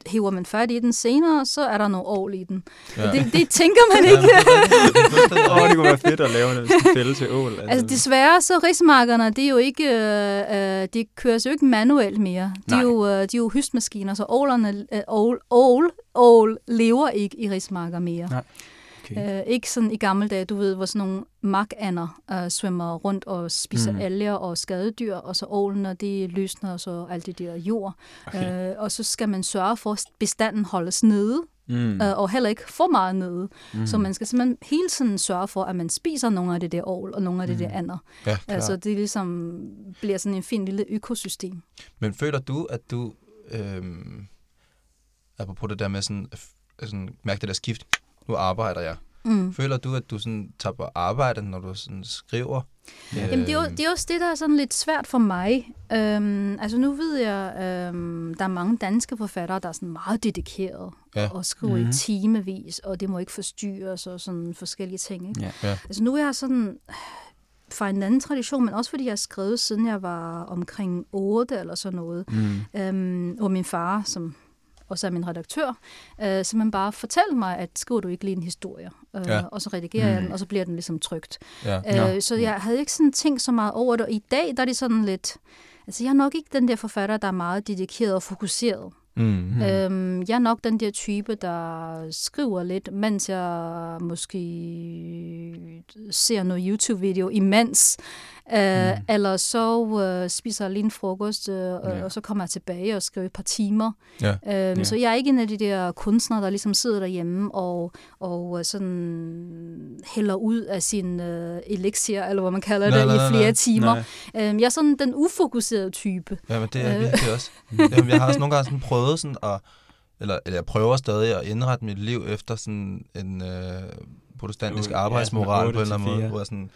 hiver man fat i den senere, så er der noget ål i den. Ja. Det, det tænker man ikke. Det Åh, det kunne være fedt at lave, skal fælde til ål. Altså, Altså desværre, så rismarkerne, det er jo ikke, øh, øh, det køres jo ikke manuelt mere. De er jo, øh, de er jo hystmaskiner, så ålerne, øh, ål, ål, ål lever ikke i rismarker mere. Nej. Okay. Øh, ikke sådan i gamle dage, du ved, hvor sådan nogle markander øh, svømmer rundt og spiser Mm. alger og skadedyr, og så ålene, de løsner og så alt det der jord. okay. Øh, og så skal man sørge for, at bestanden holdes nede, Mm. øh, og heller ikke for meget nede. Mm. Så man skal simpelthen hele tiden sørge for, at man spiser nogle af det der ål og nogle af det Mm. der andre. Ja, Altså det ligesom bliver sådan en fin lille økosystem. Men føler du, at du... Øhm, apropos det der med sådan, sådan mærke det der skift, nu arbejder jeg. Mm. Føler du, at du sådan tager på arbejde, når du sådan skriver? Jamen, det er, jo, det er også det, der er sådan lidt svært for mig. Øhm, altså, nu ved jeg, øhm, der er mange danske forfattere, der er sådan meget dedikerede Ja. og skriver mm. Mhm. i timevis, og det må ikke forstyrres og sådan forskellige ting. Ikke? Ja. Ja. Altså, nu er jeg sådan fra en anden tradition, men også fordi jeg har skrevet, siden jeg var omkring 8 eller sådan noget. Mm. Øhm, og min far, som også er min redaktør, øh, simpelthen bare fortalte mig, at skriver du ikke lige en historie, øh, Ja. og så redigerer jeg Mm. den, og så bliver den ligesom trygt. Ja. Øh, så jeg havde ikke sådan tænkt så meget over det, og i dag der er det sådan lidt... Altså, jeg er nok ikke den der forfatter, der er meget dedikeret og fokuseret. Mm. Mm. Øhm, jeg er nok den der type, der skriver lidt, mens jeg måske ser noget YouTube-video imens. Øh, Mm. Eller så øh, spiser jeg lige en frokost, øh, Ja. og så kommer jeg tilbage og skriver et par timer. Ja. Øhm, Ja. Så jeg er ikke en af de der kunstnere, der ligesom sidder derhjemme og, og øh, sådan hælder ud af sin øh, elixir, eller hvad man kalder Nej, det, nej, nej, i flere nej. timer. Nej. Øhm, jeg er sådan den ufokuserede type. Ja, men det er jeg Øh. virkelig også. Jamen, jeg har også nogle gange sådan prøvet sådan at, eller, eller jeg prøver stadig at indrette mit liv efter sådan en øh, protestantisk ja, arbejdsmoral sådan på en eller anden måde, 8-4. hvor jeg sådan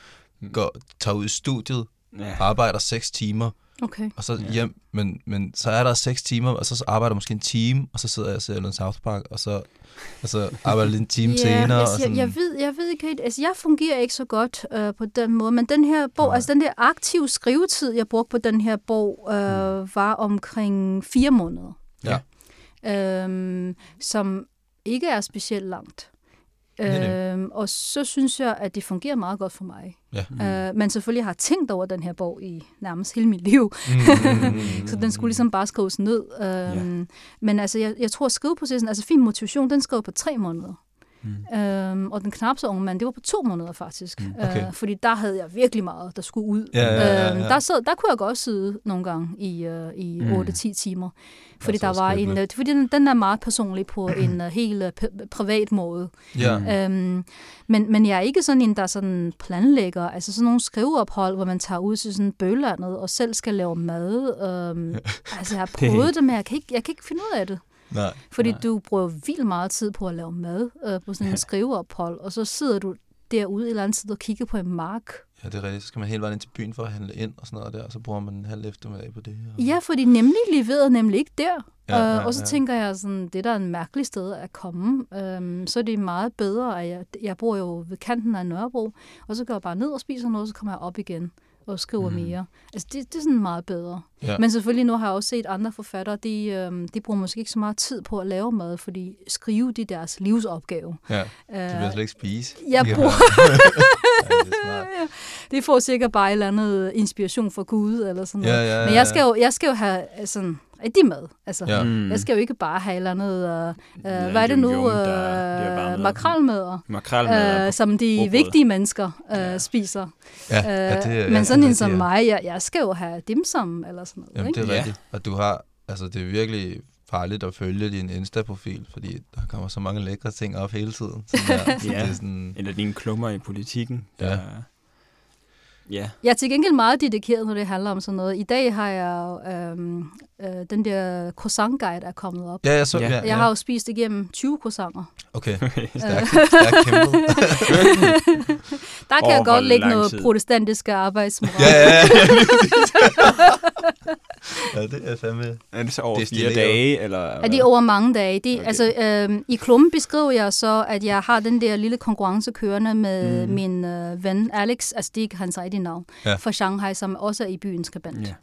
går, tager ud i studiet, Ja. arbejder seks timer, Okay. og så Ja. hjem, men, men så er der seks timer, og så arbejder jeg måske en time, og så sidder jeg og ser noget South Park, og så, og så arbejder jeg lige en time senere. og altså, sådan, jeg, jeg, ved, jeg ved ikke helt, altså jeg fungerer ikke så godt øh, på den måde, men den her bog, Nej. altså den der aktive skrivetid, jeg brugte på den her bog, øh, Mm. var omkring fire måneder. Ja. Øhm, som ikke er specielt langt. Øhm, og så synes jeg, at det fungerer meget godt for mig. Ja. Mm. Øh, men selvfølgelig har jeg tænkt over den her bog i nærmest hele mit liv. Mm, mm, mm, Så den skulle ligesom bare skrives ned. Øhm, Men altså, jeg, jeg tror, at skriveprocessen, altså fin motivation, den skrev på tre måneder. Mm. Øhm, og den knap så unge mand, det var på to måneder faktisk. Mm, okay. øh, fordi der havde jeg virkelig meget, der skulle ud. Ja, ja, ja, Øhm, ja. der, sad, der kunne jeg godt sidde nogle gange i, øh, i Mm. 8-10 timer. Fordi der var en, øh, fordi den, den er meget personlig på en uh, helt p- privat måde. Ja. Øhm, men, men jeg er ikke sådan en, der sådan planlægger, altså sådan nogle skriveophold, hvor man tager ud til sådan bølandet og selv skal lave mad. Øhm, altså jeg har prøvet det, men jeg kan, ikke, jeg kan ikke finde ud af det. Nej. Fordi Nej. du bruger vildt meget tid på at lave mad øh, på sådan en Ja. skriveophold, og så sidder du derude et eller andet sted og kigger på en mark. Ja, det er rigtigt. Så skal man hele vejen ind til byen for at handle ind og sådan noget der, og så bruger man en halv eftermiddag på det. Og... Ja, for de nemlig leverede nemlig ikke der. Ja, Ja, ja, øh, og så ja. tænker jeg sådan, det er da en mærkelig sted at komme. Øhm, så er det meget bedre, at jeg, jeg bor jo ved kanten af Nørrebro, og så går jeg bare ned og spiser noget, så kommer jeg op igen og skriver mm. mere. Altså det, det er sådan meget bedre. Ja. Men selvfølgelig, nu har jeg også set andre forfattere, de, øhm, de bruger måske ikke så meget tid på at lave mad, fordi skrive det er deres livsopgave. Ja, Øh, det vil jeg slet ikke spise. jeg Ja. bruger ja, det er smart. det får sikkert bare et eller andet inspiration fra Gud eller sådan noget. Ja, ja, Men ja, jeg skal jo, jeg skal jo have øh, sådan rigtig mad. Altså, Ja. Mm. Jeg skal jo ikke bare have et eller andet, øh, Ja, øh, hvad er det nu, det er øh, noget- makrelmøder, Makrelmad. øh, som de rugbrød. vigtige mennesker øh, Ja. spiser. Ja, ja, det, er- Øh, men ja, sådan ja, en det som er- mig, jeg, jeg skal jo have dimsum eller sådan noget. Jamen, ikke? det er Ja. rigtigt. Og du har, altså det er virkelig farligt at følge din Insta-profil, fordi der kommer så mange lækre ting op hele tiden. Sådan der. Ja. det er sådan, Eller dine klummer i politikken. Ja. Der... Ja. Jeg er til gengæld meget dedikeret, når det handler om sådan noget. I dag har jeg jo, øhm, øh, den der croissant guide er kommet op. ja, jeg så, Ja. ja, Jeg ja. har jo spist igennem 20 croissanter. Okay, Okay. stærk, stærk kæmpet. Der kan Over jeg godt lægge noget tid? protestantiske arbejdsmoral. ja, ja, ja. ja, det er fandme... Er det så over fire dage? Eller Er de over mange dage? De, Okay. altså, øhm, I klummen beskriver jeg så, at jeg har den der lille konkurrence kørende med mm. min øh, ven Alex, altså det er ikke hans rigtige navn, Ja. ja. fra Shanghai, som også er i byens skribent.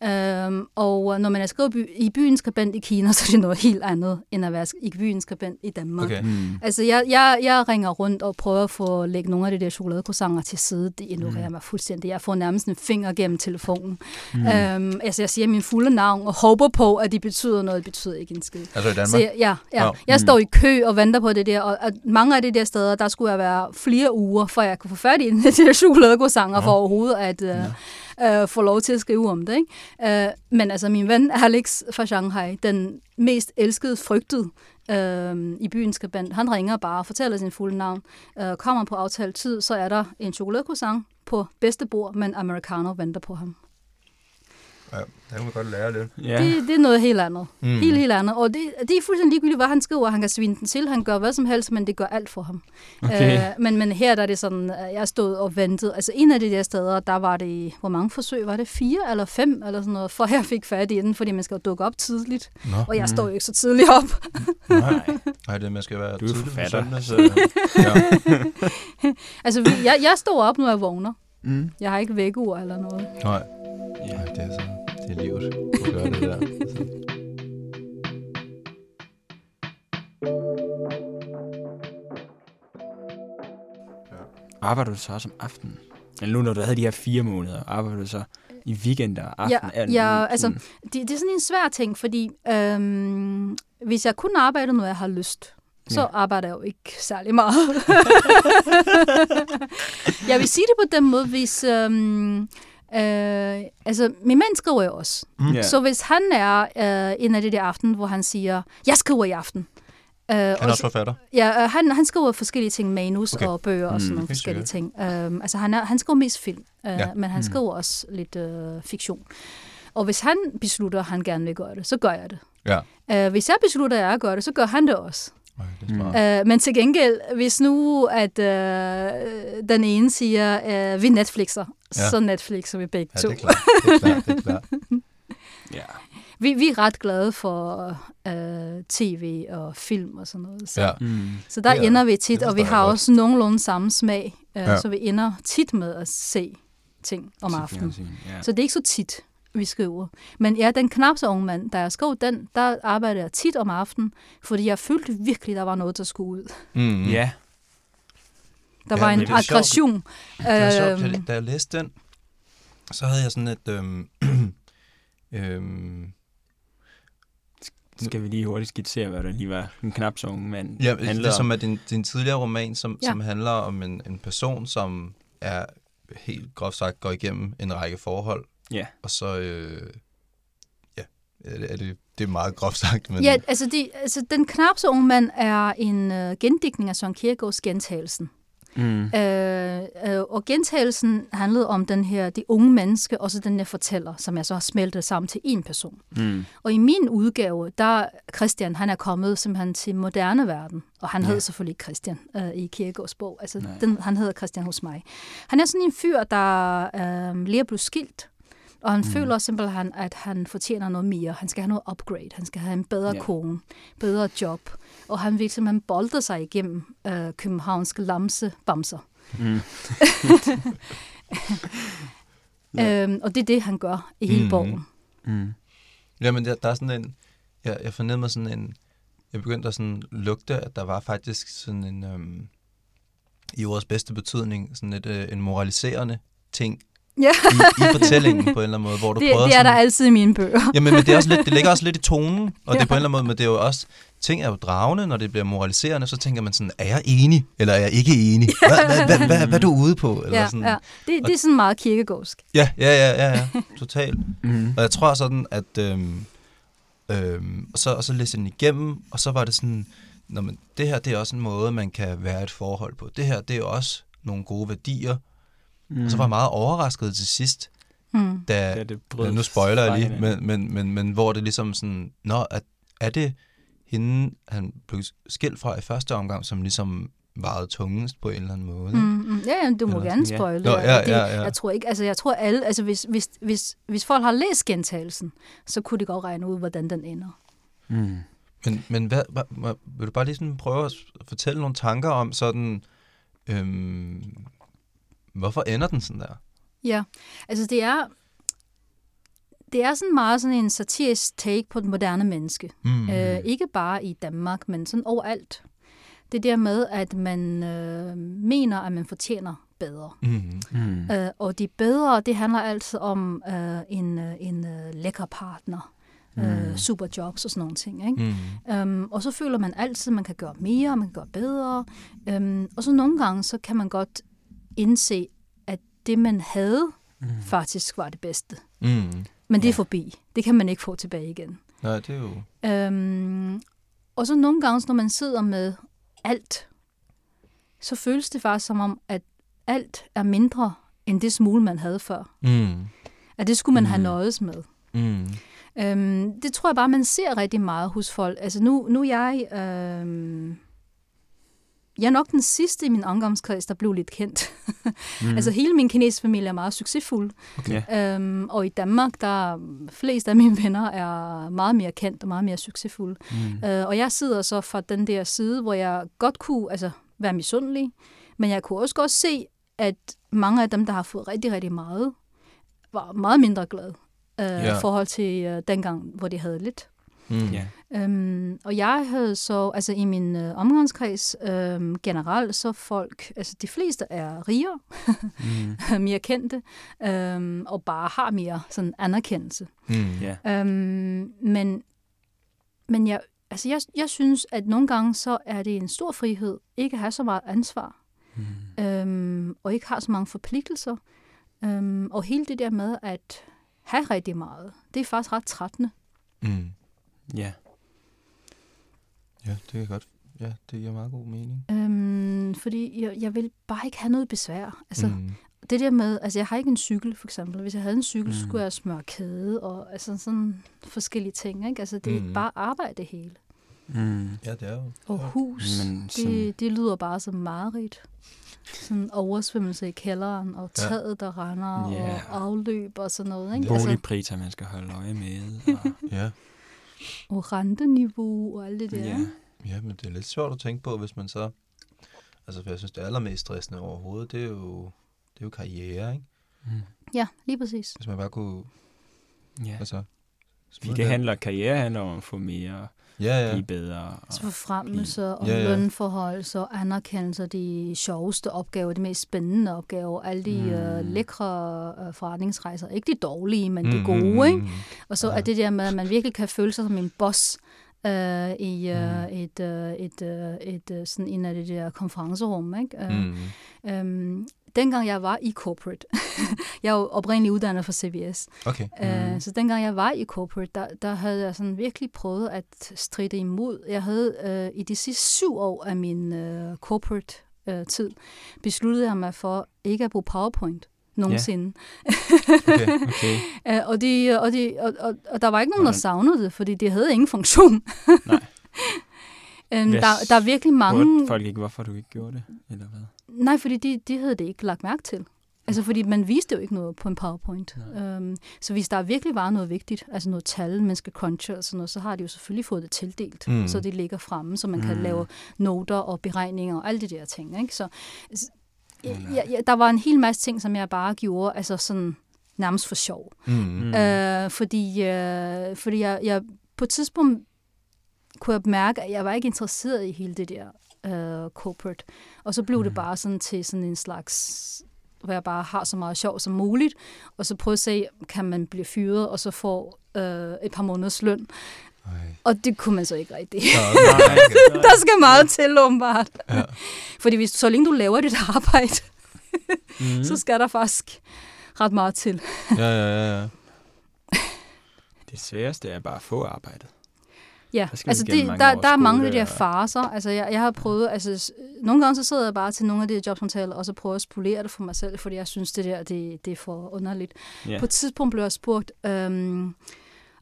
Ja. Øhm, og øh, når man er skrevet by, i byens skribent i Kina, så er det noget helt andet, end at være i byens skribent i Danmark. Okay. Mm. Altså, jeg, jeg, jeg ringer rundt og prøver at få lægge nogle af de der chokoladecroissanter til side. Det ignorerer Mm. mig fuldstændig. Jeg får nærmest en finger gennem telefonen. Mm. Mm. Øhm, altså, jeg siger min fulde navn og håber på, at de betyder noget. Det betyder ikke en skid. Altså i Danmark? Så jeg, ja, ja. Nå. jeg Mm. står i kø og venter på det der, og at mange af de der steder, der skulle jeg være flere uger, for jeg kunne få fat i de der chokoladecroissanter for overhovedet at øh, øh, få lov til at skrive om det. Ikke? Øh, men altså min ven Alex fra Shanghai, den mest elskede, frygtede øh, i byens skribent, han ringer bare og fortæller sin fulde navn. Øh, kommer på aftalt tid, så er der en chokoladecroissant på bedste bord, men americano venter på ham. Ja, der kan man godt lære lidt. Ja. Det, det er noget helt andet. Mm. Mm. Helt, helt andet. Og det, det er fuldstændig ligegyldigt, hvad han skriver. Han kan svine den til, han gør hvad som helst, men det gør alt for ham. Okay. Øh, men, men her der er det sådan, at jeg stod og ventede. Altså en af de der steder, der var det, hvor mange forsøg var det? Fire eller fem eller sådan noget, for jeg fik fat i den, fordi man skal jo dukke op tidligt. Nå, Og jeg Mm. står jo ikke så tidligt op. nej. Nej, det man skal være Du er tidlig forfatter, søndag, så- ja. Altså jeg, jeg står op, når jeg vågner. Mm. Jeg har ikke vækkeur eller noget. Nej, Ja. Det er så det er livet at gøre det der. Altså. Arbejder du så også om aftenen? Eller nu, når du havde de her fire måneder, arbejder du så i weekender og aften? Ja, ja, altså, sådan? Det, det er sådan en svær ting, fordi øhm, hvis jeg kun arbejder, når jeg har lyst, så Ja. arbejder jeg jo ikke særlig meget. jeg vil sige det på den måde, hvis... Øhm, øh, altså, min mand skriver jo også. Mm. Ja. Så hvis han er øh, en af de der aften, hvor han siger, jeg skriver i aften. Øh, Han er og også forfatter. Ja, øh, han, han skriver forskellige ting, manus Okay. og bøger og sådan Mm, nogle forskellige ting. Um, altså han, er, han skriver mest film, uh, Ja. men han Mm. skriver også lidt uh, fiktion. Og hvis han beslutter, at han gerne vil gøre det, så gør jeg det. Ja. Uh, hvis jeg beslutter, at jeg gør det, så gør han det også. Ej, det er smart. Uh, men til gengæld, hvis nu at uh, den ene siger, uh, vi Netflixer, Ja. så Netflixer vi begge Ja, to. det er klart. Det er klart, det er klart. Ja. Vi, vi er ret glade for uh, tv og film og sådan noget. Så. Ja. Mm. Så der Ja, ender vi tit, og vi har godt. også nogenlunde samme smag, øh, Ja. så vi ender tit med at se ting om aftenen. Ja. Så det er ikke så tit, vi skriver. Men ja, den knap så unge mand, da jeg skrev den, der arbejdede jeg tit om aftenen, fordi jeg følte virkelig, der var noget, der skulle ud. Mm. ja. Der Ja, var en det er sjovt. aggression. Det var sjovt, da jeg læste den, så havde jeg sådan et... Øhm, øhm, Skal vi lige hurtigt skitsere, hvad der lige var en knap så ung mand ja, det handlede er som om? er din, din tidligere roman, som, Ja. som handler om en, en person, som er helt groft sagt går igennem en række forhold, Ja. og så... Øh, ja, er det, er det, det er meget groft sagt, men... Ja, altså, de, altså den knap så unge mand er en øh, gendikning af Søren Kierkegaards gentagelsen. Mm. Øh, øh, og gentagelsen handlede om den her, det unge menneske, og så den her fortæller, som jeg så har smeltet sammen til en person. Mm. Og i min udgave, der Christian, han er kommet simpelthen til moderne verden. Og han Ja. hed selvfølgelig ikke Christian øh, i Kierkegaards bog. Altså, Nej. den, han hedder Christian hos mig. Han er sådan en fyr, der øh, lige er blevet skilt. Og han Mm. føler simpelthen, at han fortjener noget mere. Han skal have noget upgrade. Han skal have en bedre ja. kone, bedre job. Og han vil simpelthen bolde sig igennem øh, københavnske lamse bamser. Mm. Ja. Øhm, og det er det, han gør i hele mm. bogen. Mm. Jamen, der, der er sådan en... Jeg, jeg fornemmede sådan en... Jeg begyndte at sådan lugte, at der var faktisk sådan en... Øhm, I ordets bedste betydning, sådan et, øh, en moraliserende ting Ja, i, i fortællingen på en eller anden måde, hvor du det, prøver det er der sådan, altid i mine bøger. Jamen, men det, er også lidt, det ligger også lidt i tonen, og det er Ja. på en eller anden måde, men det er jo også, ting er jo dragende, når det bliver moraliserende, så tænker man sådan, er jeg enig, eller er jeg ikke enig? Hvad, hvad, hvad, hvad, hvad er du ude på? Eller Ja, sådan. ja. Det, det er sådan meget kirkegårdsk. ja, ja, ja, ja, ja, totalt. Mm. Og jeg tror sådan, at... Øhm, øhm, og, så, og så læste jeg den igennem, og så var det sådan, Nå, men det her det er også en måde, man kan være et forhold på. Det her det er også nogle gode værdier. Mm. Og så var jeg meget overrasket til sidst, Mm. da... Da det brød Ja, nu spoiler jeg lige, men, men, men, men hvor det ligesom sådan, nå, at, er det hende, han blev skilt fra i første omgang, som ligesom vejede tungest på en eller anden måde? Mm, mm. Ja, ja, du må Eller gerne sådan, ja. Nå, ja, det, ja, ja. Jeg tror ikke, altså jeg tror alle, altså hvis, hvis, hvis, hvis folk har læst gentagelsen, så kunne de godt regne ud, hvordan den ender. Mm. Men, men hvad, hvad, hvad, vil du bare lige sådan prøve at fortælle nogle tanker om sådan, øhm, hvorfor ender den sådan der? Ja, altså det er, det er sådan meget sådan en satirisk take på det moderne menneske. Mm. Øh, ikke bare i Danmark, men sådan overalt. Det der med, at man øh, mener, at man fortjener bedre. Mm. Mm. Øh, og de bedre, det handler altid om øh, en, øh, en øh, lækker partner, øh, Mm. superjobs og sådan nogle ting. Ikke? Mm. Um, og så føler man altid, at man kan gøre mere, man kan gøre bedre. Um, og så nogle gange, så kan man godt indse, at det, man havde, Mm. faktisk var det bedste. Mm. Men det Ja. er forbi. Det kan man ikke få tilbage igen. Nej, det er jo... Um, og så nogle gange, når man sidder med alt, så føles det faktisk som om, at alt er mindre end det smule, man havde før. Mm. At det skulle man have Mm. nøjes med. Mm. Øhm, det tror jeg bare, man ser rigtig meget hos folk. Altså nu, nu er jeg... Øhm, jeg er nok den sidste i min omgangskreds, der blev lidt kendt. Mm. altså hele min kinesiske familie er meget succesfuld. Okay. Øhm, og i Danmark, der er flest af mine venner er meget mere kendt og meget mere succesfulde. Mm. Øh, og jeg sidder så fra den der side, hvor jeg godt kunne altså, være misundelig, men jeg kunne også godt se, at mange af dem, der har fået rigtig, rigtig meget, var meget mindre glade øh, Ja. i forhold til øh, dengang, hvor de havde lidt. Mm. Ja. Øhm, og jeg havde så, altså i min øh, omgangskreds øhm, generelt, så folk, altså de fleste er rigere, Mm. mere kendte, øhm, og bare har mere sådan anerkendelse. Mm. Ja. Øhm, men men jeg, altså jeg, jeg synes, at nogle gange så er det en stor frihed ikke at have så meget ansvar, Mm. øhm, og ikke har så mange forpligtelser. Øhm, og hele det der med at have rigtig meget, det er faktisk ret trættende. Mm. Ja. Ja, det kan godt. Ja, det giver meget god mening. Øhm, fordi jeg, jeg vil bare ikke have noget besvær. Altså, mm. det der med, altså jeg har ikke en cykel, for eksempel. Hvis jeg havde en cykel, så Mm. skulle jeg smøre kæde, og altså sådan forskellige ting, ikke? Altså det er Mm. bare arbejde det hele. Mm. Ja, det er jo. Og hus, Men sådan, det, det lyder bare som mareridt. Sådan oversvømmelse i kælderen, og Ja. taget, der render, Ja. og afløb og sådan noget, ikke? Altså, boligpriser, man skal holde øje med. Og, Ja. Og renteniveau og alt det der. ja. ja, men det er lidt sjovt at tænke på, hvis man så... Altså, for jeg synes, det allermest stressende overhovedet, det er jo, det er jo karriere, ikke? Mm. Ja, lige præcis. Hvis man bare kunne... ja. Altså, Fordi det handler, karriere handler om at få mere, Ja, ja. blive bedre. Og, Altså forfremmelser og Ja, ja. lønforhold og anerkendelser, de sjoveste opgaver, de mest spændende opgaver, alle de Mm. øh, lækre øh, forretningsrejser. Ikke de dårlige, men de Mm, gode, mm, ikke? mm. Og så Ja. er det der med, at man virkelig kan føle sig som en boss øh, i øh, Mm. et, øh, et, øh, et, øh, sådan en af de der konferencerum, ikke? Øh, Mm. øhm, dengang jeg var i corporate, jeg er jo oprindeligt uddannet fra CBS, Okay. Øh, Mm. så dengang jeg var i corporate, der, der havde jeg sådan virkelig prøvet at stride imod. Jeg havde øh, i de sidste syv år af min øh, corporate øh, tid, besluttede jeg mig for ikke at bruge PowerPoint nogensinde. okay. Okay. Øh, og, de, og, de, og, og, og der var ikke nogen, der savnede det, fordi det havde ingen funktion. Nej. øhm, Yes. der, der er virkelig mange... Folk ikke, hvorfor du ikke gjorde det? Eller hvad? Nej, fordi de, de havde det ikke lagt mærke til. Altså, fordi man viste jo ikke noget på en PowerPoint. Nej. Øhm, så hvis der virkelig var noget vigtigt, altså noget tal, man skal crunche og sådan noget, så har de jo selvfølgelig fået det tildelt, Mm. så det ligger fremme, så man kan Mm. lave noter og beregninger og alle de der ting. Ikke? Så ja, ja, der var en hel masse ting, som jeg bare gjorde, altså sådan nærmest for sjov. Mm. Mm. Øh, fordi øh, fordi jeg, jeg på et tidspunkt kunne jeg mærke, at jeg var ikke interesseret i hele det der øh, corporate. Og så blev mm. det bare sådan til sådan en slags hvor jeg bare har så meget sjov som muligt, og så prøve at se, kan man blive fyret, og så få øh, et par måneders løn. Ej. Og det kunne man så ikke rigtig. Der skal meget til, åbenbart. Ja. Fordi hvis, så længe du laver dit arbejde, mm. så skal der faktisk ret meget til. Ja, ja, ja, ja. Det sværeste er bare at få arbejdet. Ja, Der altså det, der, der er mange af de der faser. Altså jeg, jeg har prøvet, altså nogle gange så sidder jeg bare til nogle af de her jobsamtaler, og så prøver at spolere det for mig selv, fordi jeg synes, det der, det, det er for underligt. Ja. På et tidspunkt blev jeg spurgt, øhm,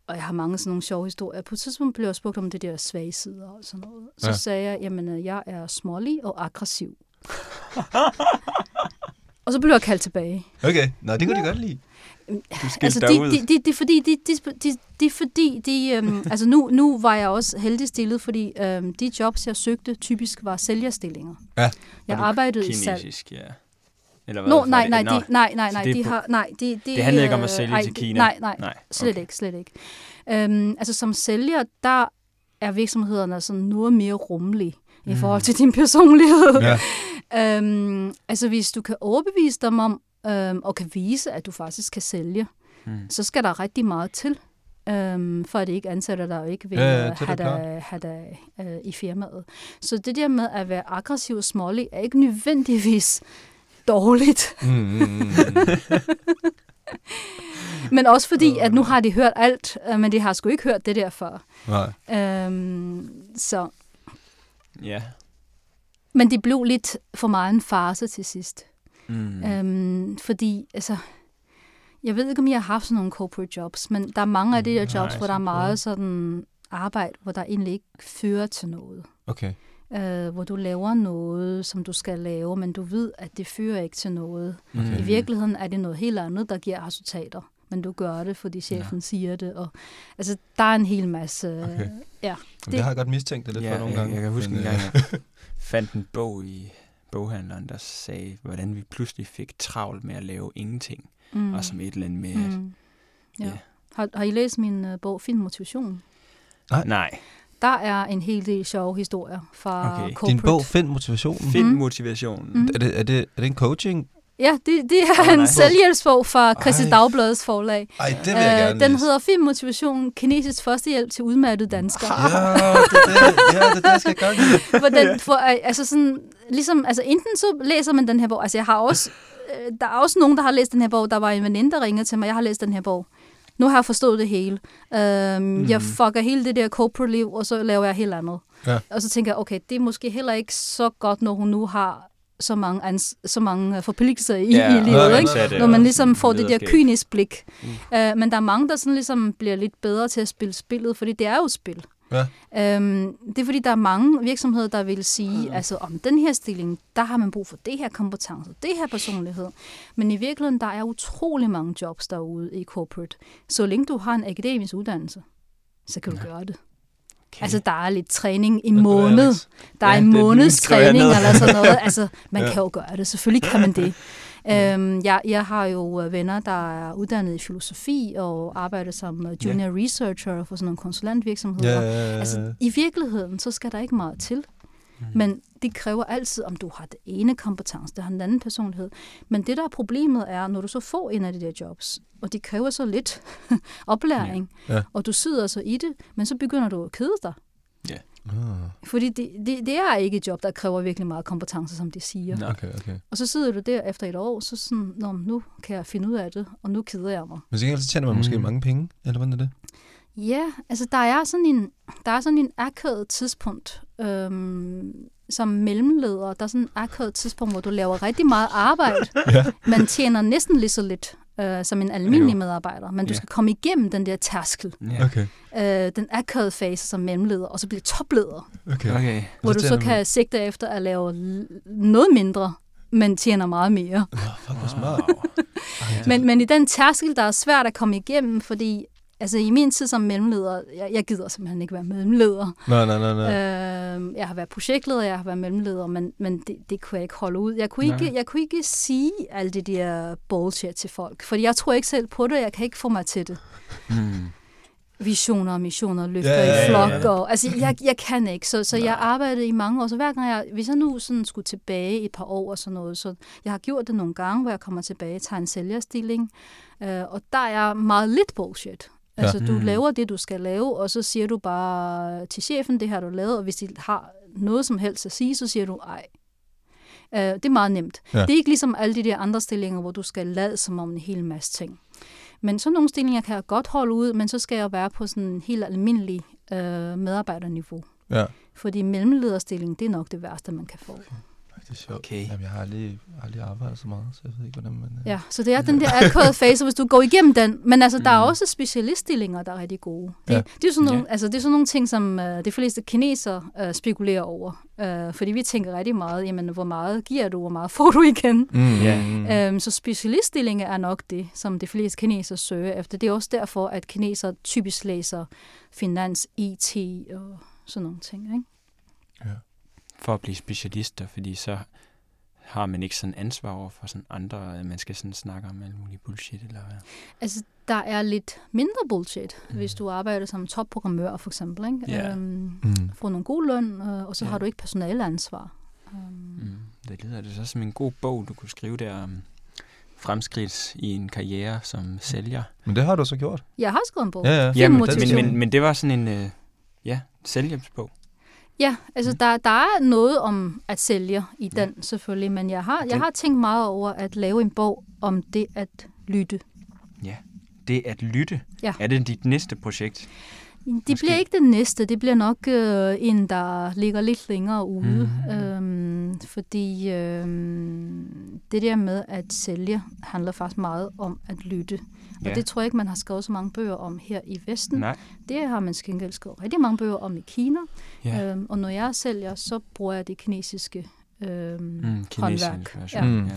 og jeg har mange sådan nogle sjove historier, på et tidspunkt blev jeg spurgt om det der svage sider og sådan noget. Så Ja. ja. sagde jeg, jamen øh, jeg er smålig og aggressiv. og så blev jeg kaldt tilbage. Okay, nå, det kunne de godt lide. Du skal Altså, derud. de, de, de, de, fordi, de, de, de, de, fordi de, øhm, altså nu, nu var jeg også heldig stillet, fordi øhm, de jobs, jeg søgte, typisk var sælgerstillinger. Ja. Jeg Var du arbejdede i salg. Kinesisk, ja. Eller hvad? Nå, nej, det? nej, de, nej, nej, nej, det de har, nej, de, de, Det handlede ikke om at øh, sælge ej, til Kina? Nej, nej, nej slet okay. ikke, slet ikke. Øhm, altså som sælger, der er virksomhederne sådan noget mere rummelige i Mm. forhold til din personlighed. Ja. øhm, altså hvis du kan overbevise dem om, øhm, og kan vise, at du faktisk kan sælge, Mm. så skal der rigtig meget til, øhm, for at det ikke ansætter dig og ikke vil Ja, ja, er have, dig, have dig øh, i firmaet. Så det der med at være aggressiv og smålig er ikke nødvendigvis dårligt. Mm, mm, mm, mm. Men også fordi, at nu har de hørt alt, øh, men de har sgu ikke hørt det der før. Nej. Øhm, så. Ja. Men det blev lidt for meget en farse til sidst. Mm. Øhm, fordi, altså, Jeg ved ikke, om jeg har haft sådan nogle corporate jobs, men der er mange af de der Nej, jobs, hvor der er meget sådan arbejde, hvor der egentlig ikke fører til noget. Okay. Øh, hvor du laver noget, som du skal lave, men du ved, at det fører ikke til noget. Okay. I virkeligheden er det noget helt andet, der giver resultater. Men du gør det, fordi chefen ja. siger det. Og, altså, der er en hel masse... Okay. Ja, Det, det har jeg godt mistænkt det lidt ja, for nogle jeg, gange. Jeg kan huske men, en øh, gang, fandt en bog i boghandleren, der sagde, hvordan vi pludselig fik travlt med at lave ingenting. Mm. Og som et eller andet med, at Mm. Ja. ja. Har, har I læst min uh, bog Filmmotivation? nej, Der er en hel del sjove historier fra Okay. corporate. Din bog, Find Motivationen. find Mm. motivationen. Mm. Er, det, er, det, er det en coaching? Ja, det, det er Åh, en selvhjælpsbog fra Christi. Dagbladets forlag. Ej, det vil jeg Øh, gerne den læse. hedder Filmmotivation, kinesisk førstehjælp til udmattede danskere. Ja, det er det, ja, det, er det jeg skal gøre. for den, for, øh, altså sådan, ligesom, altså enten så læser man den her bog, altså jeg har også, øh, der er også nogen, der har læst den her bog, der var en veninde, der ringede til mig, jeg har læst den her bog. Nu har jeg forstået det hele. Øhm, mm. Jeg fucker hele det der corporate liv, og så laver jeg helt andet. Ja. Og så tænker jeg, okay, det er måske heller ikke så godt, når hun nu har så mange, ans- så mange øh, forpligtelser i, Ja, i livet, ikke? Når man ligesom får det der kynisk blik. Mm. Uh, men der er mange, der sådan ligesom bliver lidt bedre til at spille spillet, fordi det er jo spil. Ja. Um, det er fordi, der er mange virksomheder, der vil sige, mm. altså om den her stilling, der har man brug for det her kompetence, det her personlighed. Men i virkeligheden, der er utrolig mange jobs derude i corporate. Så længe du har en akademisk uddannelse, så kan du Ja. gøre det. Okay. Altså, der er lidt træning i måned. Der er Ja, en måneds træning eller sådan noget. Altså, man Ja. kan jo gøre det. Selvfølgelig kan man det. Øhm, jeg, jeg har jo øh, venner, der er uddannet i filosofi og arbejder som øh, junior researcher for sådan nogle konsulentvirksomheder. Ja. Altså, i virkeligheden, så skal der ikke meget til. Mm. Men det kræver altid, om du har det ene kompetence, det har den anden personlighed. Men det, der er problemet, er, når du så får en af de der jobs, og de kræver så lidt oplæring, Ja. Ja. og du sidder så i det, men så begynder du at kede dig. Ah, Fordi det, det, det er ikke et job, der kræver virkelig meget kompetence, som de siger. Okay, okay. Og så sidder du der efter et år, så sådan, Nå, nu kan jeg finde ud af det, og nu keder jeg mig. Men så gengæld så tjener man måske Mm. mange penge, eller hvordan er det? Ja, altså der er sådan en, der er sådan en akavet tidspunkt, øhm, som mellemleder. Der er sådan en akavet tidspunkt, hvor du laver rigtig meget arbejde, Ja. man tjener næsten lige så lidt øh, som en almindelig medarbejder, men du Ja. skal komme igennem den der tærskel, Ja. Okay, øh, den akavede fase som mellemleder, og så blive topleder, okay. Okay. hvor så du så kan sigte efter at lave noget mindre, men tjener meget mere. Fuck. Wow. Men, men i den tærskel, der er svært at komme igennem, fordi altså, i min tid som mellemleder, jeg, jeg gider simpelthen ikke være mellemleder. Nej, nej, nej, nej. Øh, jeg har været projektleder, jeg har været mellemleder, men, men det, det kunne jeg ikke holde ud. Jeg kunne, Nej. ikke, jeg kunne ikke sige alt det der bullshit til folk, fordi jeg tror ikke selv på det, jeg kan ikke få mig til det. Mm. Visioner og missioner, løfter Ja, ja, i ja, flok, ja. og altså, jeg, jeg kan ikke. Så, så jeg arbejdede i mange år, så hver gang jeg, hvis jeg nu sådan skulle tilbage i et par år og sådan noget, så jeg har gjort det nogle gange, hvor jeg kommer tilbage, tager en sælgerstilling, øh, og der er meget lidt bullshit. Altså, du Mm. laver det, du skal lave, og så siger du bare til chefen, det har du lavet, og hvis de har noget som helst at sige, så siger du ej. Øh, det er meget nemt. Ja. Det er ikke ligesom alle de der andre stillinger, hvor du skal lade som om en hel masse ting. Men sådan nogle stillinger kan jeg godt holde ud, men så skal jeg være på sådan en helt almindelig øh, medarbejderniveau. Ja. Fordi mellemlederstilling, det er nok det værste, man kan få. Ej, Det er sjovt. Okay. Jamen, jeg har aldrig, aldrig arbejdet så meget, så jeg ved ikke, hvordan man... øh, Ja, så det er den der akavede fase, hvis du går igennem den. Men altså, der er Mm. også specialiststillinger, der er rigtig gode. Det, Ja. det, er, sådan nogle, Ja. altså, det er sådan nogle ting, som øh, de fleste kinesere øh, spekulerer over. Øh, fordi vi tænker rigtig meget, jamen, hvor meget giver du, hvor meget får du igen? Mm, Ja. mm, Øhm, så specialiststillinger er nok det, som de fleste kinesere søger efter. Det er også derfor, at kinesere typisk læser finans, IT og sådan nogle ting. Ikke? For at blive specialister, fordi så har man ikke sådan ansvar over for sådan andre, at man skal sådan snakke om alt muligt bullshit, eller hvad? Altså, der er lidt mindre bullshit, Mm. hvis du arbejder som topprogrammør, for eksempel. Ikke? Ja. Øhm, Mm. får nogle god løn, øh, og så Ja. har du ikke personaleansvar. Um, Mm. Det lyder det så som en god bog, du kunne skrive der om fremskridt i en karriere som sælger. Men det har du så gjort. Jeg har skrevet en bog. Ja, ja. Ja, men, men, men, men det var sådan en øh, ja, selvhjælpsbog. Ja, altså Mm. der, der er noget om at sælge i den selvfølgelig, men jeg har, jeg Det- har tænkt meget over at lave en bog om det at lytte. Det at lytte, Ja. er det dit næste projekt? De Måske. bliver ikke den næste. Det bliver nok øh, en, der ligger lidt længere ude. Mhm. Øhm, fordi øhm, det der med at sælge handler faktisk meget om at lytte. Og Ja. det tror jeg ikke, man har skrevet så mange bøger om her i Vesten. Nej. Det har man skengæld skrevet rigtig mange bøger om i Kina. Ja. Øhm, og når jeg sælger, så bruger jeg det kinesiske øhm, Mm, håndværk. version. Mm.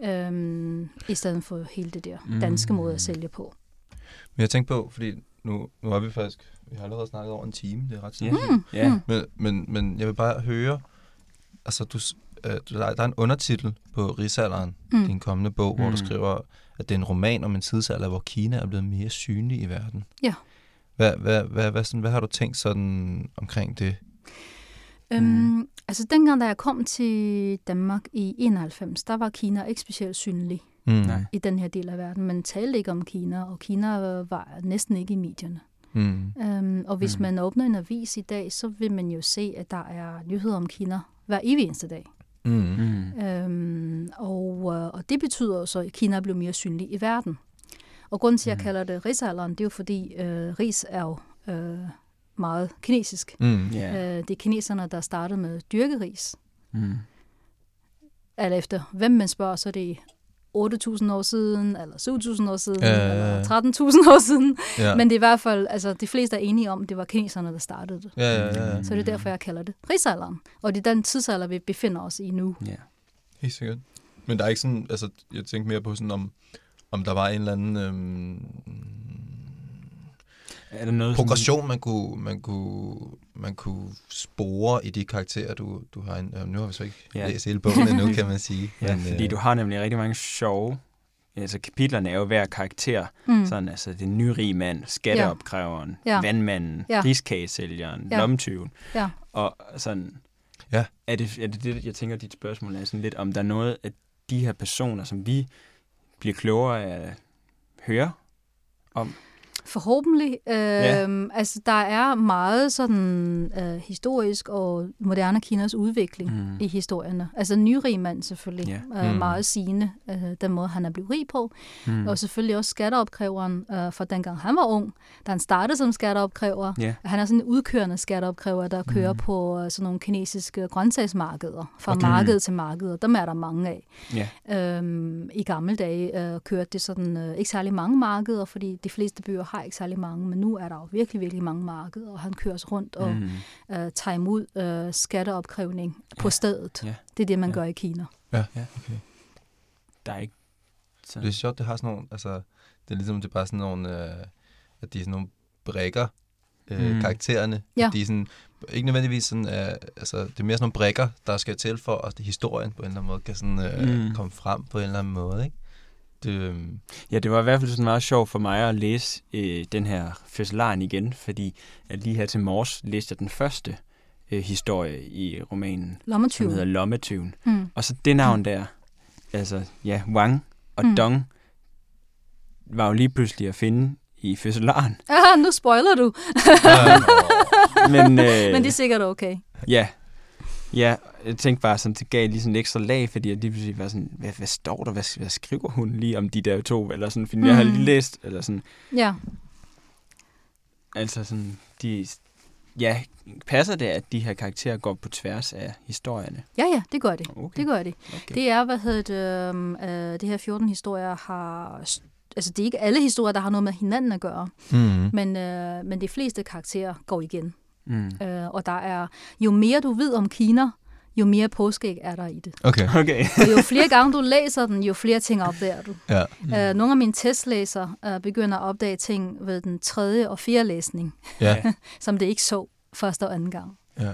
Ja. Øhm, I stedet for hele det der Mm. danske måde at sælge på. Men jeg tænkte på, fordi nu, nu er vi faktisk, vi har allerede snakket over en time, det er ret Ja. sindssygt. Mm. Ja. Mm. Men, men, men jeg vil bare høre, altså du, øh, du- der er der er en undertitel på Rigsalderen, mm. Mm. din kommende bog, hvor du Mm. skriver, at det er en roman om en tidsalder, hvor Kina er blevet mere synlig i verden. Ja. Hvad, hvad, hvad, hvad, sådan, hvad har du tænkt sådan omkring det? Øhm, altså dengang, da jeg kom til Danmark i 91, der var Kina ikke specielt synlig Mm. Nej. i den her del af verden. Man talte ikke om Kina, og Kina var næsten ikke i medierne. Mm. Øhm, og hvis Mm. man åbner en avis i dag, så vil man jo se, at der er nyheder om Kina hver evig eneste dag. Mm. Mm. Øhm, og, øh, og det betyder så, at Kina blev mere synlig i verden. Og grunden til, at jeg Mm. kalder det rigsalderen, det er jo fordi, øh, ris er jo øh, meget kinesisk. Mm. Ja. Øh, det er kineserne, der startede med dyrkeris. Mm. Alt efter, hvem man spørger, så er det 8.000 år siden, eller 7.000 år siden, Ja, ja, ja. eller 13.000 år siden. Ja. Men det er i hvert fald, altså de fleste er enige om, at det var kineserne, der startede det. ja, ja, ja, ja. Så det er derfor, jeg kalder det rigsalderen. Og det er den tidsalder, vi befinder os i nu. Ja. Helt sikkert. Men der er ikke sådan, altså, jeg tænkte mere på sådan, om, om der var en eller anden øhm, Er der noget sådan- progression, man kunne, man kunne, man kunne spore i de karakterer, du, du har. En, øh, nu har vi så ikke Ja. ja. læst hele bogen endnu, kan man sige. Ja, Men, fordi øh, du har nemlig rigtig mange sjove... Altså kapitlerne er jo hver karakter. Mm. Sådan, altså den nyrige mand, skatteopkræveren, Ja. vandmanden, Ja. riskagesælgeren, Ja. lomtyven. Ja. Og sådan... Ja. Er det, er det det, jeg tænker, dit spørgsmål er sådan lidt, om der er noget af de her personer, som vi bliver klogere af at høre om? Forhåbentlig. Øh, Ja. Altså, der er meget sådan øh, historisk og moderne Kinas udvikling Mm. i historierne. Altså, nyrig mand selvfølgelig. Ja. Øh, Mm. Meget sigende, øh, den måde, han er blevet rig på. Mm. Og selvfølgelig også skatteopkræveren øh, fra dengang han var ung, da han startede som skatteopkræver. Ja. Han er sådan en udkørende skatteopkræver, der kører Mm. på øh, sådan nogle kinesiske grøntsagsmarkeder. Fra Okay. marked til marked, og dem er der mange af. Ja. Øhm, I gamle dage øh, kørte det sådan øh, ikke særlig mange markeder, fordi de fleste byer har ikke særlig mange, men nu er der jo virkelig, virkelig mange markeder, og han kører sig rundt og Mm. øh, tager imod øh, skatteopkrævning på Ja. stedet. Ja. Det er det, man Ja. gør i Kina. Der er ikke... Så, Det er sjovt, det har sådan nogle, altså, det er ligesom, det er bare sådan nogle, øh, at de er sådan nogle brækker, øh, Mm. karaktererne. Ja. At De er sådan, ikke nødvendigvis sådan, øh, altså, det er mere sådan nogle brækker, der skal til for, at historien på en eller anden måde kan sådan, øh, mm. komme frem på en eller anden måde, ikke? Øh, Ja, det var i hvert fald sådan meget sjovt for mig at læse øh, den her fødselaren igen, fordi at lige her til morges læste jeg den første øh, historie i romanen, som hedder Lommetyven. Mm. Og så det navn der, altså ja, Wang og Mm. Dong, var jo lige pludselig at finde i fødselaren. Ah, nu spoiler du, Men, øh, men det er sikkert okay. Ja, ja, jeg tænkte bare sådan, det gav lige sådan en ekstra lag, fordi jeg lige pludselig var sådan, hvad, hvad står der, hvad, hvad skriver hun lige om de der to, eller sådan, fordi mm. jeg har Mm. lige læst, eller sådan, Ja, altså sådan, de, ja, passer det, at de her karakterer går på tværs af historierne? ja, ja, det gør det. Okay. Det gør det. okay. Det er, hvad hedder det, øhm, øh, det her 14 historier har... Altså, det er ikke alle historier, der har noget med hinanden at gøre, mm. men, øh, men de fleste karakterer går igen. Mm. Øh, og der er, jo mere du ved om Kina, jo mere påskæg er der i det. Okay. Okay. Og jo flere gange du læser den, jo flere ting opdager du. Ja. Mm. Øh, nogle af mine testlæser øh, begynder at opdage ting ved den tredje og fjerde læsning, Ja. som det ikke så første og anden gang. ja.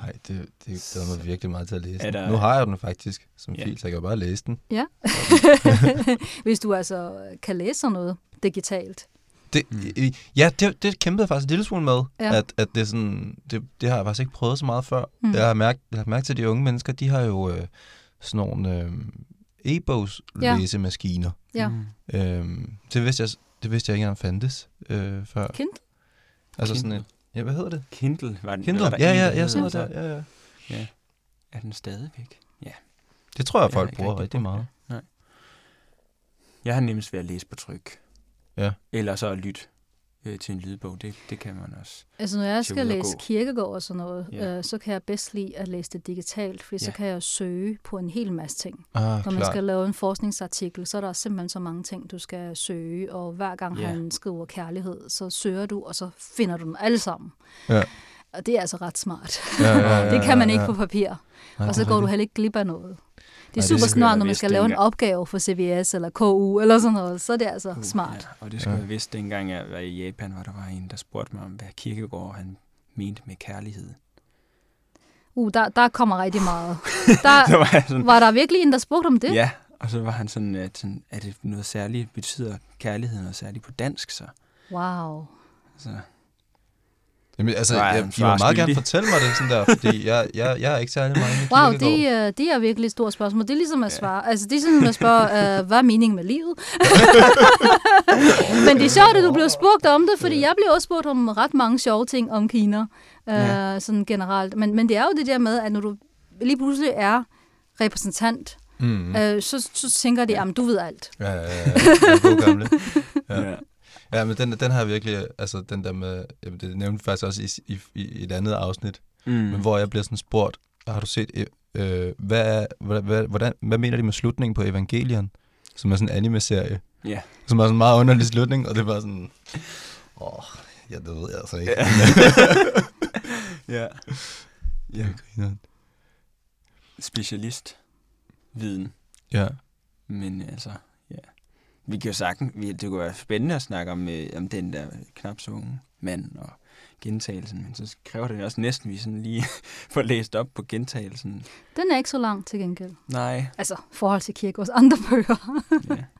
Ej, det, det glæder mig virkelig meget til at læse. Er den. der- Nu har jeg den faktisk som Ja. fil, så jeg kan jo bare læse den. Ja. Hvis du altså kan læse sådan noget digitalt. Det, Mm. Ja, det, det kæmpede jeg faktisk en lille smule med, Ja. ja. at, at det, er sådan, det, det har jeg faktisk ikke prøvet så meget før. Mm. Jeg har mærket, jeg har mærket til, at de unge mennesker, de har jo øh, sådan nogle øh, e-bogs Ja. læsemaskiner. Ja. Mm. Øhm, det, vidste jeg, det vidste jeg ikke engang fandtes øh, før. Kindle? Altså sådan Kindle. et, ja, hvad hedder det? Kindle var den. Kindle? var der Ja, en, ja, ja, sådan så. noget der. Ja, ja. Er den stadigvæk? Ja. Det tror jeg, Jeg folk ikke bruger rigtig rigtig meget. Jeg har nemmest ved at læse på tryk. Ja. Eller så at lytte. øh, til en lydbog. Det, det kan man også. Altså, når jeg skal læse gå. kirkegård og sådan noget, Ja. øh, så kan jeg bedst lide at læse det digitalt, fordi så Ja. kan jeg søge på en hel masse ting. Ah, Når man klart. skal lave en forskningsartikel, så er der simpelthen så mange ting, du skal søge, og hver gang Ja. han skriver kærlighed, så søger du, og så finder du dem alle sammen. Ja. Og det er altså ret smart. Ja, ja, ja, det kan man ja, ikke ja. på papir. Nej, og så går du heller ikke glip af noget. Det er det super skulle smart, når man skal lave en opgave for CBS eller KU eller sådan noget. Så er det altså Uh, smart. Ja, og det skulle Ja. ja. jeg vidste, dengang jeg var i Japan, hvor der var en, der spurgte mig om, hvad Kirkegaard han mente med kærlighed. Uh, der, der kommer rigtig meget. Der, Så var jeg sådan, var der virkelig en, der spurgte om det? ja, og så var han sådan, at sådan, er det noget særligt, betyder kærlighed noget særligt på dansk så? Wow. så Jamen, altså, Så er jeg, I må meget gerne fortælle mig det sådan der, fordi jeg, jeg, jeg er ikke særlig meget Wow, det, øh, det er virkelig et stort spørgsmål. Det er ligesom at svare. Altså, det er sådan at spørge, øh, hvad er meningen med livet? Men det er sjovt, at du blev spurgt om det, fordi jeg blev også spurgt om ret mange sjove ting om Kina, øh, Ja. sådan generelt. Men, men det er jo det der med, at når du lige pludselig er repræsentant, Mm. øh, så, så tænker de, at du ved alt. Ja, ja, ja. Ja. ja. Ja, men den, den jeg virkelig, altså den der med, jamen, det nævnte faktisk også i, i, i et andet afsnit, Mm. men hvor jeg bliver sådan spurgt, har du set, øh, hvad, er, hvad, hvordan, hvad mener de med slutningen på Evangelion? Som er sådan en anime-serie, Ja. som er sådan en meget underlig slutning, og det var sådan, åh, ja, det ved jeg altså ikke. Ja. ja. ja. Ja. Specialist viden. ja. Men altså. Vi kan jo sagtens, vi, det kunne være spændende at snakke om, øh, om den der knap så unge mand og gentagelsen, men så kræver det også næsten, at vi sådan lige får læst op på gentagelsen. Den er ikke så lang til gengæld. Nej, Altså, i forhold til Kierkegaards andre bøger. ja.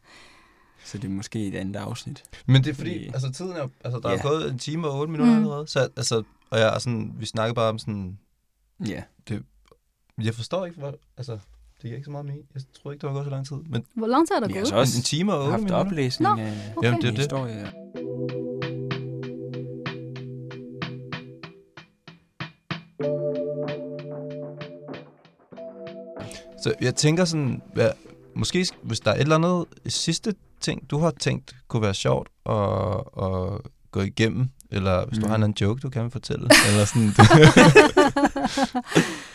Så det er måske et andet afsnit. Men det er fordi, Fordi- altså tiden er, altså der Ja. er gået en time og otte minutter Mm. allerede, så altså, og jeg er sådan, vi snakker bare om sådan, Ja. jeg forstår ikke, hvor, altså, det giver ikke så meget mening. Jeg tror ikke, det var gået så lang tid, men Hvor lang tid er der Vi har gået? så en, også en time og otte haft minutter. oplæsning Nå, af okay. Jamen, det er det. historie. Så jeg tænker sådan, hvad, måske sk- hvis der er et eller andet sidste ting, du har tænkt kunne være sjovt at, at gå igennem, eller hvis mm. du Mm. har en anden joke, du kan fortælle, eller sådan.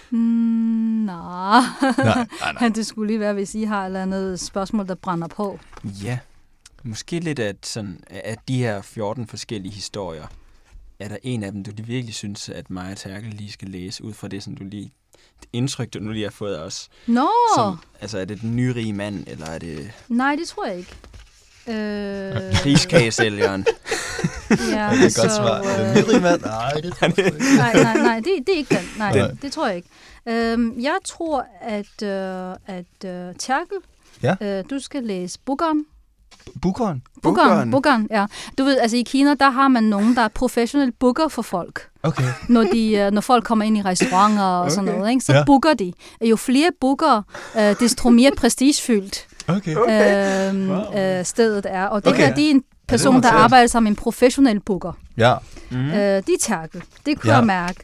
Mm, nej. nej, nej, nej. Det skulle lige være, hvis I har et eller andet spørgsmål, der brænder på. Ja. Måske lidt at sådan, at de her 14 forskellige historier, er der en af dem, du virkelig synes, at Maja Terkel lige skal læse, ud fra det, som du lige, det indtryk, du nu lige har fået af os. Nå, Som, altså, er det den nyrige mand, eller er det nej, det tror jeg ikke. Øh, kriskagesælgeren? ja, Det er et godt svar. øh, Den nyrige mand? Nej, det tror jeg ikke. nej, nej, nej, det, det er ikke den. Nej, Nej. det tror jeg ikke. Øhm, jeg tror, at, øh, at øh, Terkel, Ja. øh, du skal læse Bukkeren. Bukkeren, Bukkeren. Bukkeren, ja. Du ved, altså i Kina, der har man nogen, der er professionelle booker for folk. Okay. når, de, øh, når folk kommer ind i restauranter og sådan Okay. noget, ikke? så ja. booker de. Jo flere booker, øh, desto mere prestigefyldt Okay. Okay. øh, Wow. øh, stedet er. Og det Okay. her, det er en person, der noteret. arbejder som en professionel booker. Ja. Mm. Øh, de er tærkel. Det kunne Ja. jeg mærke.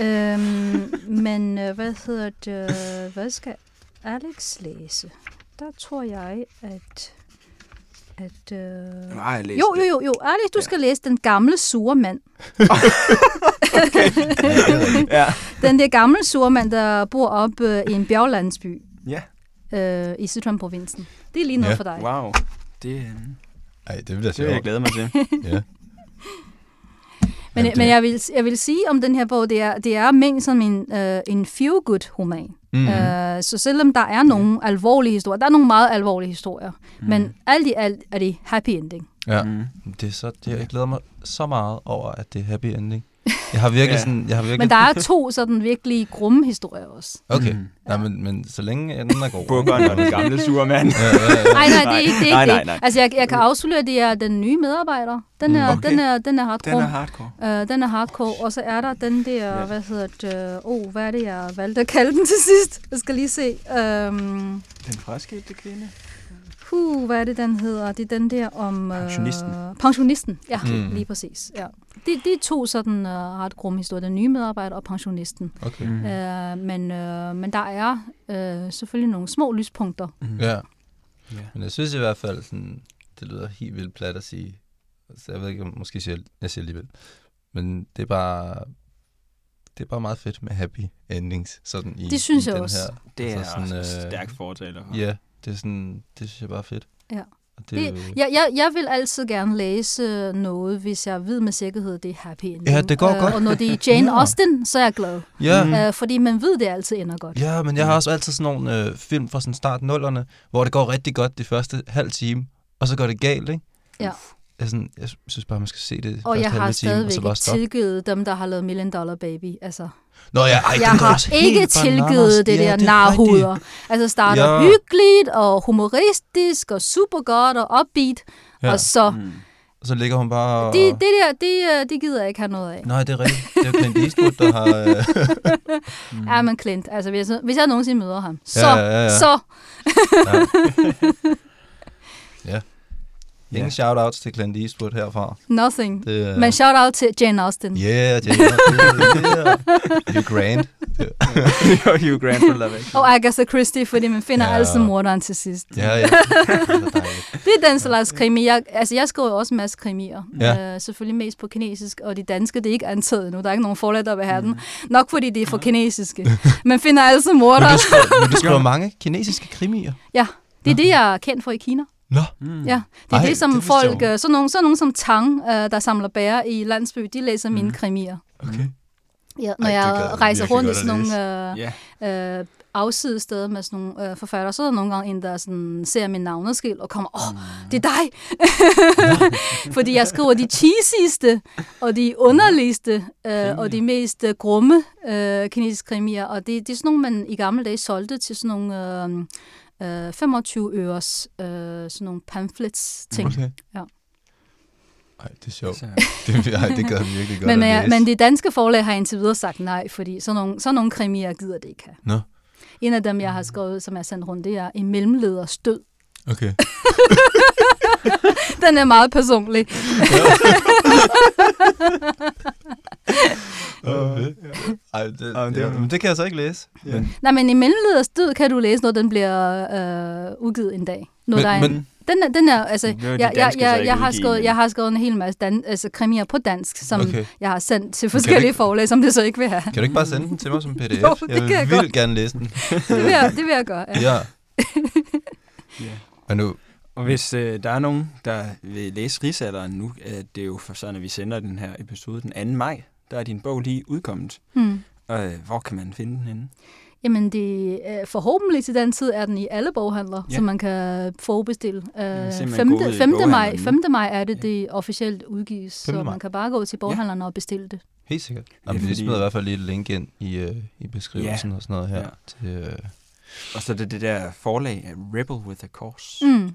Øhm, men øh, hvad hedder det? Hvad skal Alex læse? Der tror jeg, at... at øh... Har jeg Jo, jo, jo, jo. Alex, du Ja. skal læse Den gamle sure mand. Ja. Den der gamle sure mand, der bor op øh, i en bjerglandsby ja. Øh, i Sichuan-provinsen. Det er lige noget Ja. for dig. Wow. Det, Ej, det bliver det vil jeg glæde mig til. Ja. Men, Jamen, det- men jeg, vil, jeg vil sige om den her bog, det er, det er ment som en, øh, en feel-good-roman. Mm. Mm. Øh, så selvom der er nogle alvorlige historier, der er nogle meget alvorlige historier, mm. men alt i alt er det happy ending. Ja. Mm. Det er så, det, jeg glæder mig så meget over, at det er happy ending. Jeg har virkelig Ja. sådan, jeg har virkelig... Men der er to sådan virkelig grumme historier også. Okay, Mm. Nej, men, men så længe enden er god. Bukkeren og den gamle sure mand. Ja, ja, ja. Nej, nej, det er ikke det. Er Nej, ikke nej, det. nej. Altså, jeg, jeg kan afsløre, at det er den nye medarbejder. Den er, Mm. Okay. den er, den er hardcore. Den er hardcore. Uh, den er hardcore, og så er der den der, ja. hvad hedder det, oh, hvad er det, jeg valgte at kalde den til sidst? Jeg skal lige se. Um, Den fraskilte kvinde. Huh, hvad er det, den hedder? Det er den der om... Uh, Pensionisten. Pensionisten, ja, Mm. lige præcis. Ja. Det, det er to sådan uh, ret grumme historier, den nye medarbejder og pensionisten. Okay. Mm. Uh, men, uh, men der er uh, selvfølgelig nogle små lyspunkter. Mm. Ja, ja. men jeg synes i hvert fald, sådan, det lyder helt vildt plat at sige, så jeg ved ikke, om måske siger, jeg siger alligevel. Men det er bare, det er bare meget fedt med happy endings. Sådan i, Det synes i jeg den også. Her. Det er Altså altså sådan, også øh, stærk fortaler for. Ja, det er sådan, det synes jeg bare er fedt. Ja. Og det, Det, jo- jeg, jeg, jeg vil altid gerne læse noget, hvis jeg ved med sikkerhed, det er happy ending. Ja, det går Øh, godt. Og når det er Jane Ja. Austen, så er jeg glad. ja. Øh, fordi man ved, det altid ender godt. ja, men jeg har også altid sådan nogle øh, film fra sådan start nullerne, hvor det går rigtig godt de første halv time, og så går det galt, ikke? Ja. Jeg, sådan, jeg synes bare, man skal se det Og jeg har time, og stadigvæk stoppe. tilgivet dem, der har lavet Million Dollar Baby. Altså, Nå ja, ej, jeg har ikke tilgivet det Ja, der er narhuder. Altså starter Ja. hyggeligt og humoristisk og super godt og upbeat. Ja. Og så, Mm. Og så ligger hun bare og... det, det der, det, øh, det gider jeg ikke have noget af. Nej, det er rigtigt. Det er jo Clint Eastwood, der har... Mm. Ja, men Clint, altså hvis jeg, hvis jeg nogensinde møder ham, så, Ja, ja, ja. så, ja. ja. Ingen Ja. shout-outs til Clint Eastwood herfra. nothing. Det, er- Men shout out til Jane Austen. Yeah, Jane. yeah. Hugh Grant. Hugh Grant for Love Actually. Og Agatha Christie, fordi man finder Ja. ja. altid morderen til sidst. Ja, ja. Det er den slags krimi. Jeg, altså, jeg skriver også en masse krimier. Ja. Øh, selvfølgelig mest på kinesisk, og de danske, det er ikke antaget endnu. Der er ikke nogen forlag, der vil have Mm. dem. Nok fordi det er for kinesiske. Man finder altid Men mordere. du skriver, men du skriver mange kinesiske krimier. Det er det, jeg er kendt for i Kina. Nå. Mm. Ja, det er Ej, det, som det jeg folk, jo. øh, sådan nogen, sådan nogen som Tang, øh, der samler bær i landsby, de læser mine Mm. krimier. Okay. Ja, når Ej, jeg jeg rejser rundt i sådan nogle øh, Ja. øh, afsides steder med sådan nogle øh, forfattere, så er der nogle gange en, der sådan, ser min navneskilt og kommer, åh, oh, det er dig! Fordi jeg skriver de cheesyste og de underligste øh, og de mest øh, grumme øh, kinesiske krimier. Og det, det er sådan nogle, man i gamle dage solgte til sådan nogle øh, øh, 25 øres øh, sådan nogle pamphlets ting. Okay. Ja. Ej, det er sjovt. Det, ej, det gad jeg virkelig godt Men, at øh, læse. men det danske forlag har indtil videre sagt nej, fordi sådan nogle, sådan nogle krimier gider det ikke have. Nå. En af dem, jeg har skrevet, som jeg har sendt rundt, det er En mellemleders død. Okay. Den er meget personlig. Okay. Ej, det, Ej, men det ja, men det kan jeg så ikke læse. Ja. Men, Nej, men i mellemleders død kan du læse, når den bliver øh, udgivet en dag. Når Men- der er men- en, den, er, den er, altså, er de jeg, jeg, jeg, jeg, har skrevet, jeg har skrevet en hel masse dan, altså, krimier på dansk, som Okay. jeg har sendt til forskellige ikke- forlag, som det så ikke vil have. kan du ikke bare sende den til mig som pdf? Jo, det jeg vil kan jeg godt. gerne læse den. Det vil jeg, det vil jeg gøre. Ja. Ja. ja. Men nu, Og hvis øh, der er nogen, der vil læse rigsalderen nu, øh, det er jo for sådan, at vi sender den her episode den 2. maj, der er din bog lige udkommet. Hmm. Og øh, hvor kan man finde den henne? Jamen, det, øh, forhåbentlig til den tid er den i alle boghandler, Ja. så man kan forbestille. Øh, ud 5. i 5. maj, boghandleren nu. 5. maj er det, Ja. det officielt udgives, 5. så man kan bare gå til boghandlerne og bestille det. helt sikkert. Ja, Jamen, vi fordi- smider i hvert fald lige et link ind i, øh, i beskrivelsen og sådan noget her. Ja. Til, øh, Og så er det det der forlag, Rebel with a Cause. Mm.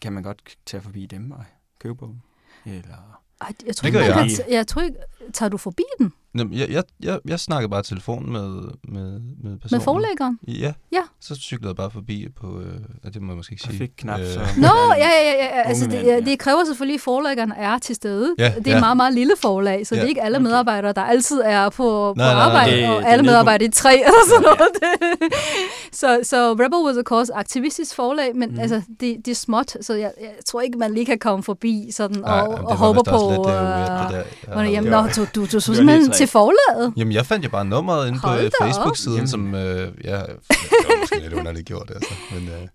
Kan man godt tage forbi dem og købe bogen? Eller... Ej, jeg tror Det ikke, gør jeg. kan jeg tror ikke, tager du forbi den jeg, jeg, jeg, jeg snakkede bare i telefon med, med, med personen. med forlæggeren? Ja. Ja. Så cyklede jeg bare forbi på... Øh, det må jeg måske ikke Og sige. fik knap Øh, så... Nå, ja, ja, ja. ja. Altså, det, ja. det kræver selvfølgelig, at forlæggeren er til stede. Ja, det er ja. et meget, meget lille forlag, så Ja, det er ikke alle medarbejdere, der altid er på, Nej, på nej, nej. arbejde, Det- og det alle på- medarbejdere i tre eller sådan Ja. noget. så, så Rebel was a cause, aktivistisk forlag, men mm. altså, det, det er småt, så jeg, jeg tror ikke, man lige kan komme forbi sådan Nej, og, det og var håber vist også på... lidt, det er øh, det der. Det, Ja. jamen, det nå, var- du, du, du var lidt til forlaget. Jamen, jeg fandt jo bare nummeret inde på Hold øh, op. Facebook-siden, Jamen. som... Øh, ja, det var måske lidt underligt gjort, altså. Men øh,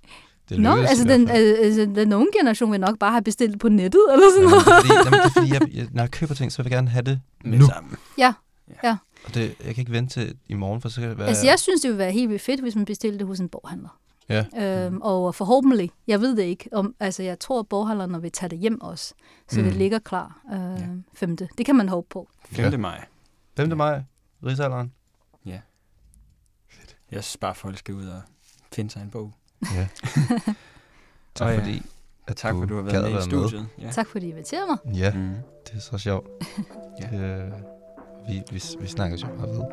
det Nå, lykkedes altså den, øh, altså den unge generation vil nok bare have bestilt på nettet, eller sådan Jamen, noget. det er fordi, jamen, det er fordi jeg, jeg, når jeg køber ting, så vil jeg gerne have det Med nu. sammen. Og det, jeg kan ikke vente til i morgen, for så kan det være... Altså, jeg synes, det ville være helt vildt fedt, hvis man bestilte det hos en boghandler. Ja. Øhm, og forhåbentlig, jeg ved det ikke, om, altså jeg tror, at boghandlerne vil tage det hjem også, så Mm. det ligger klar øh, Ja. femte. Det kan man håbe på. 5. Ja. maj. 5. maj, rigsalderen. Jeg synes bare, folk skal ud og finde sig en bog. Ja. tak Og ja, fordi, at Tak, for du har været med i studiet. Ja. Tak fordi I inviterede mig. Ja, Mm. det er så sjovt. Ja. Det, øh, vi, vi, vi snakker jo bare ved.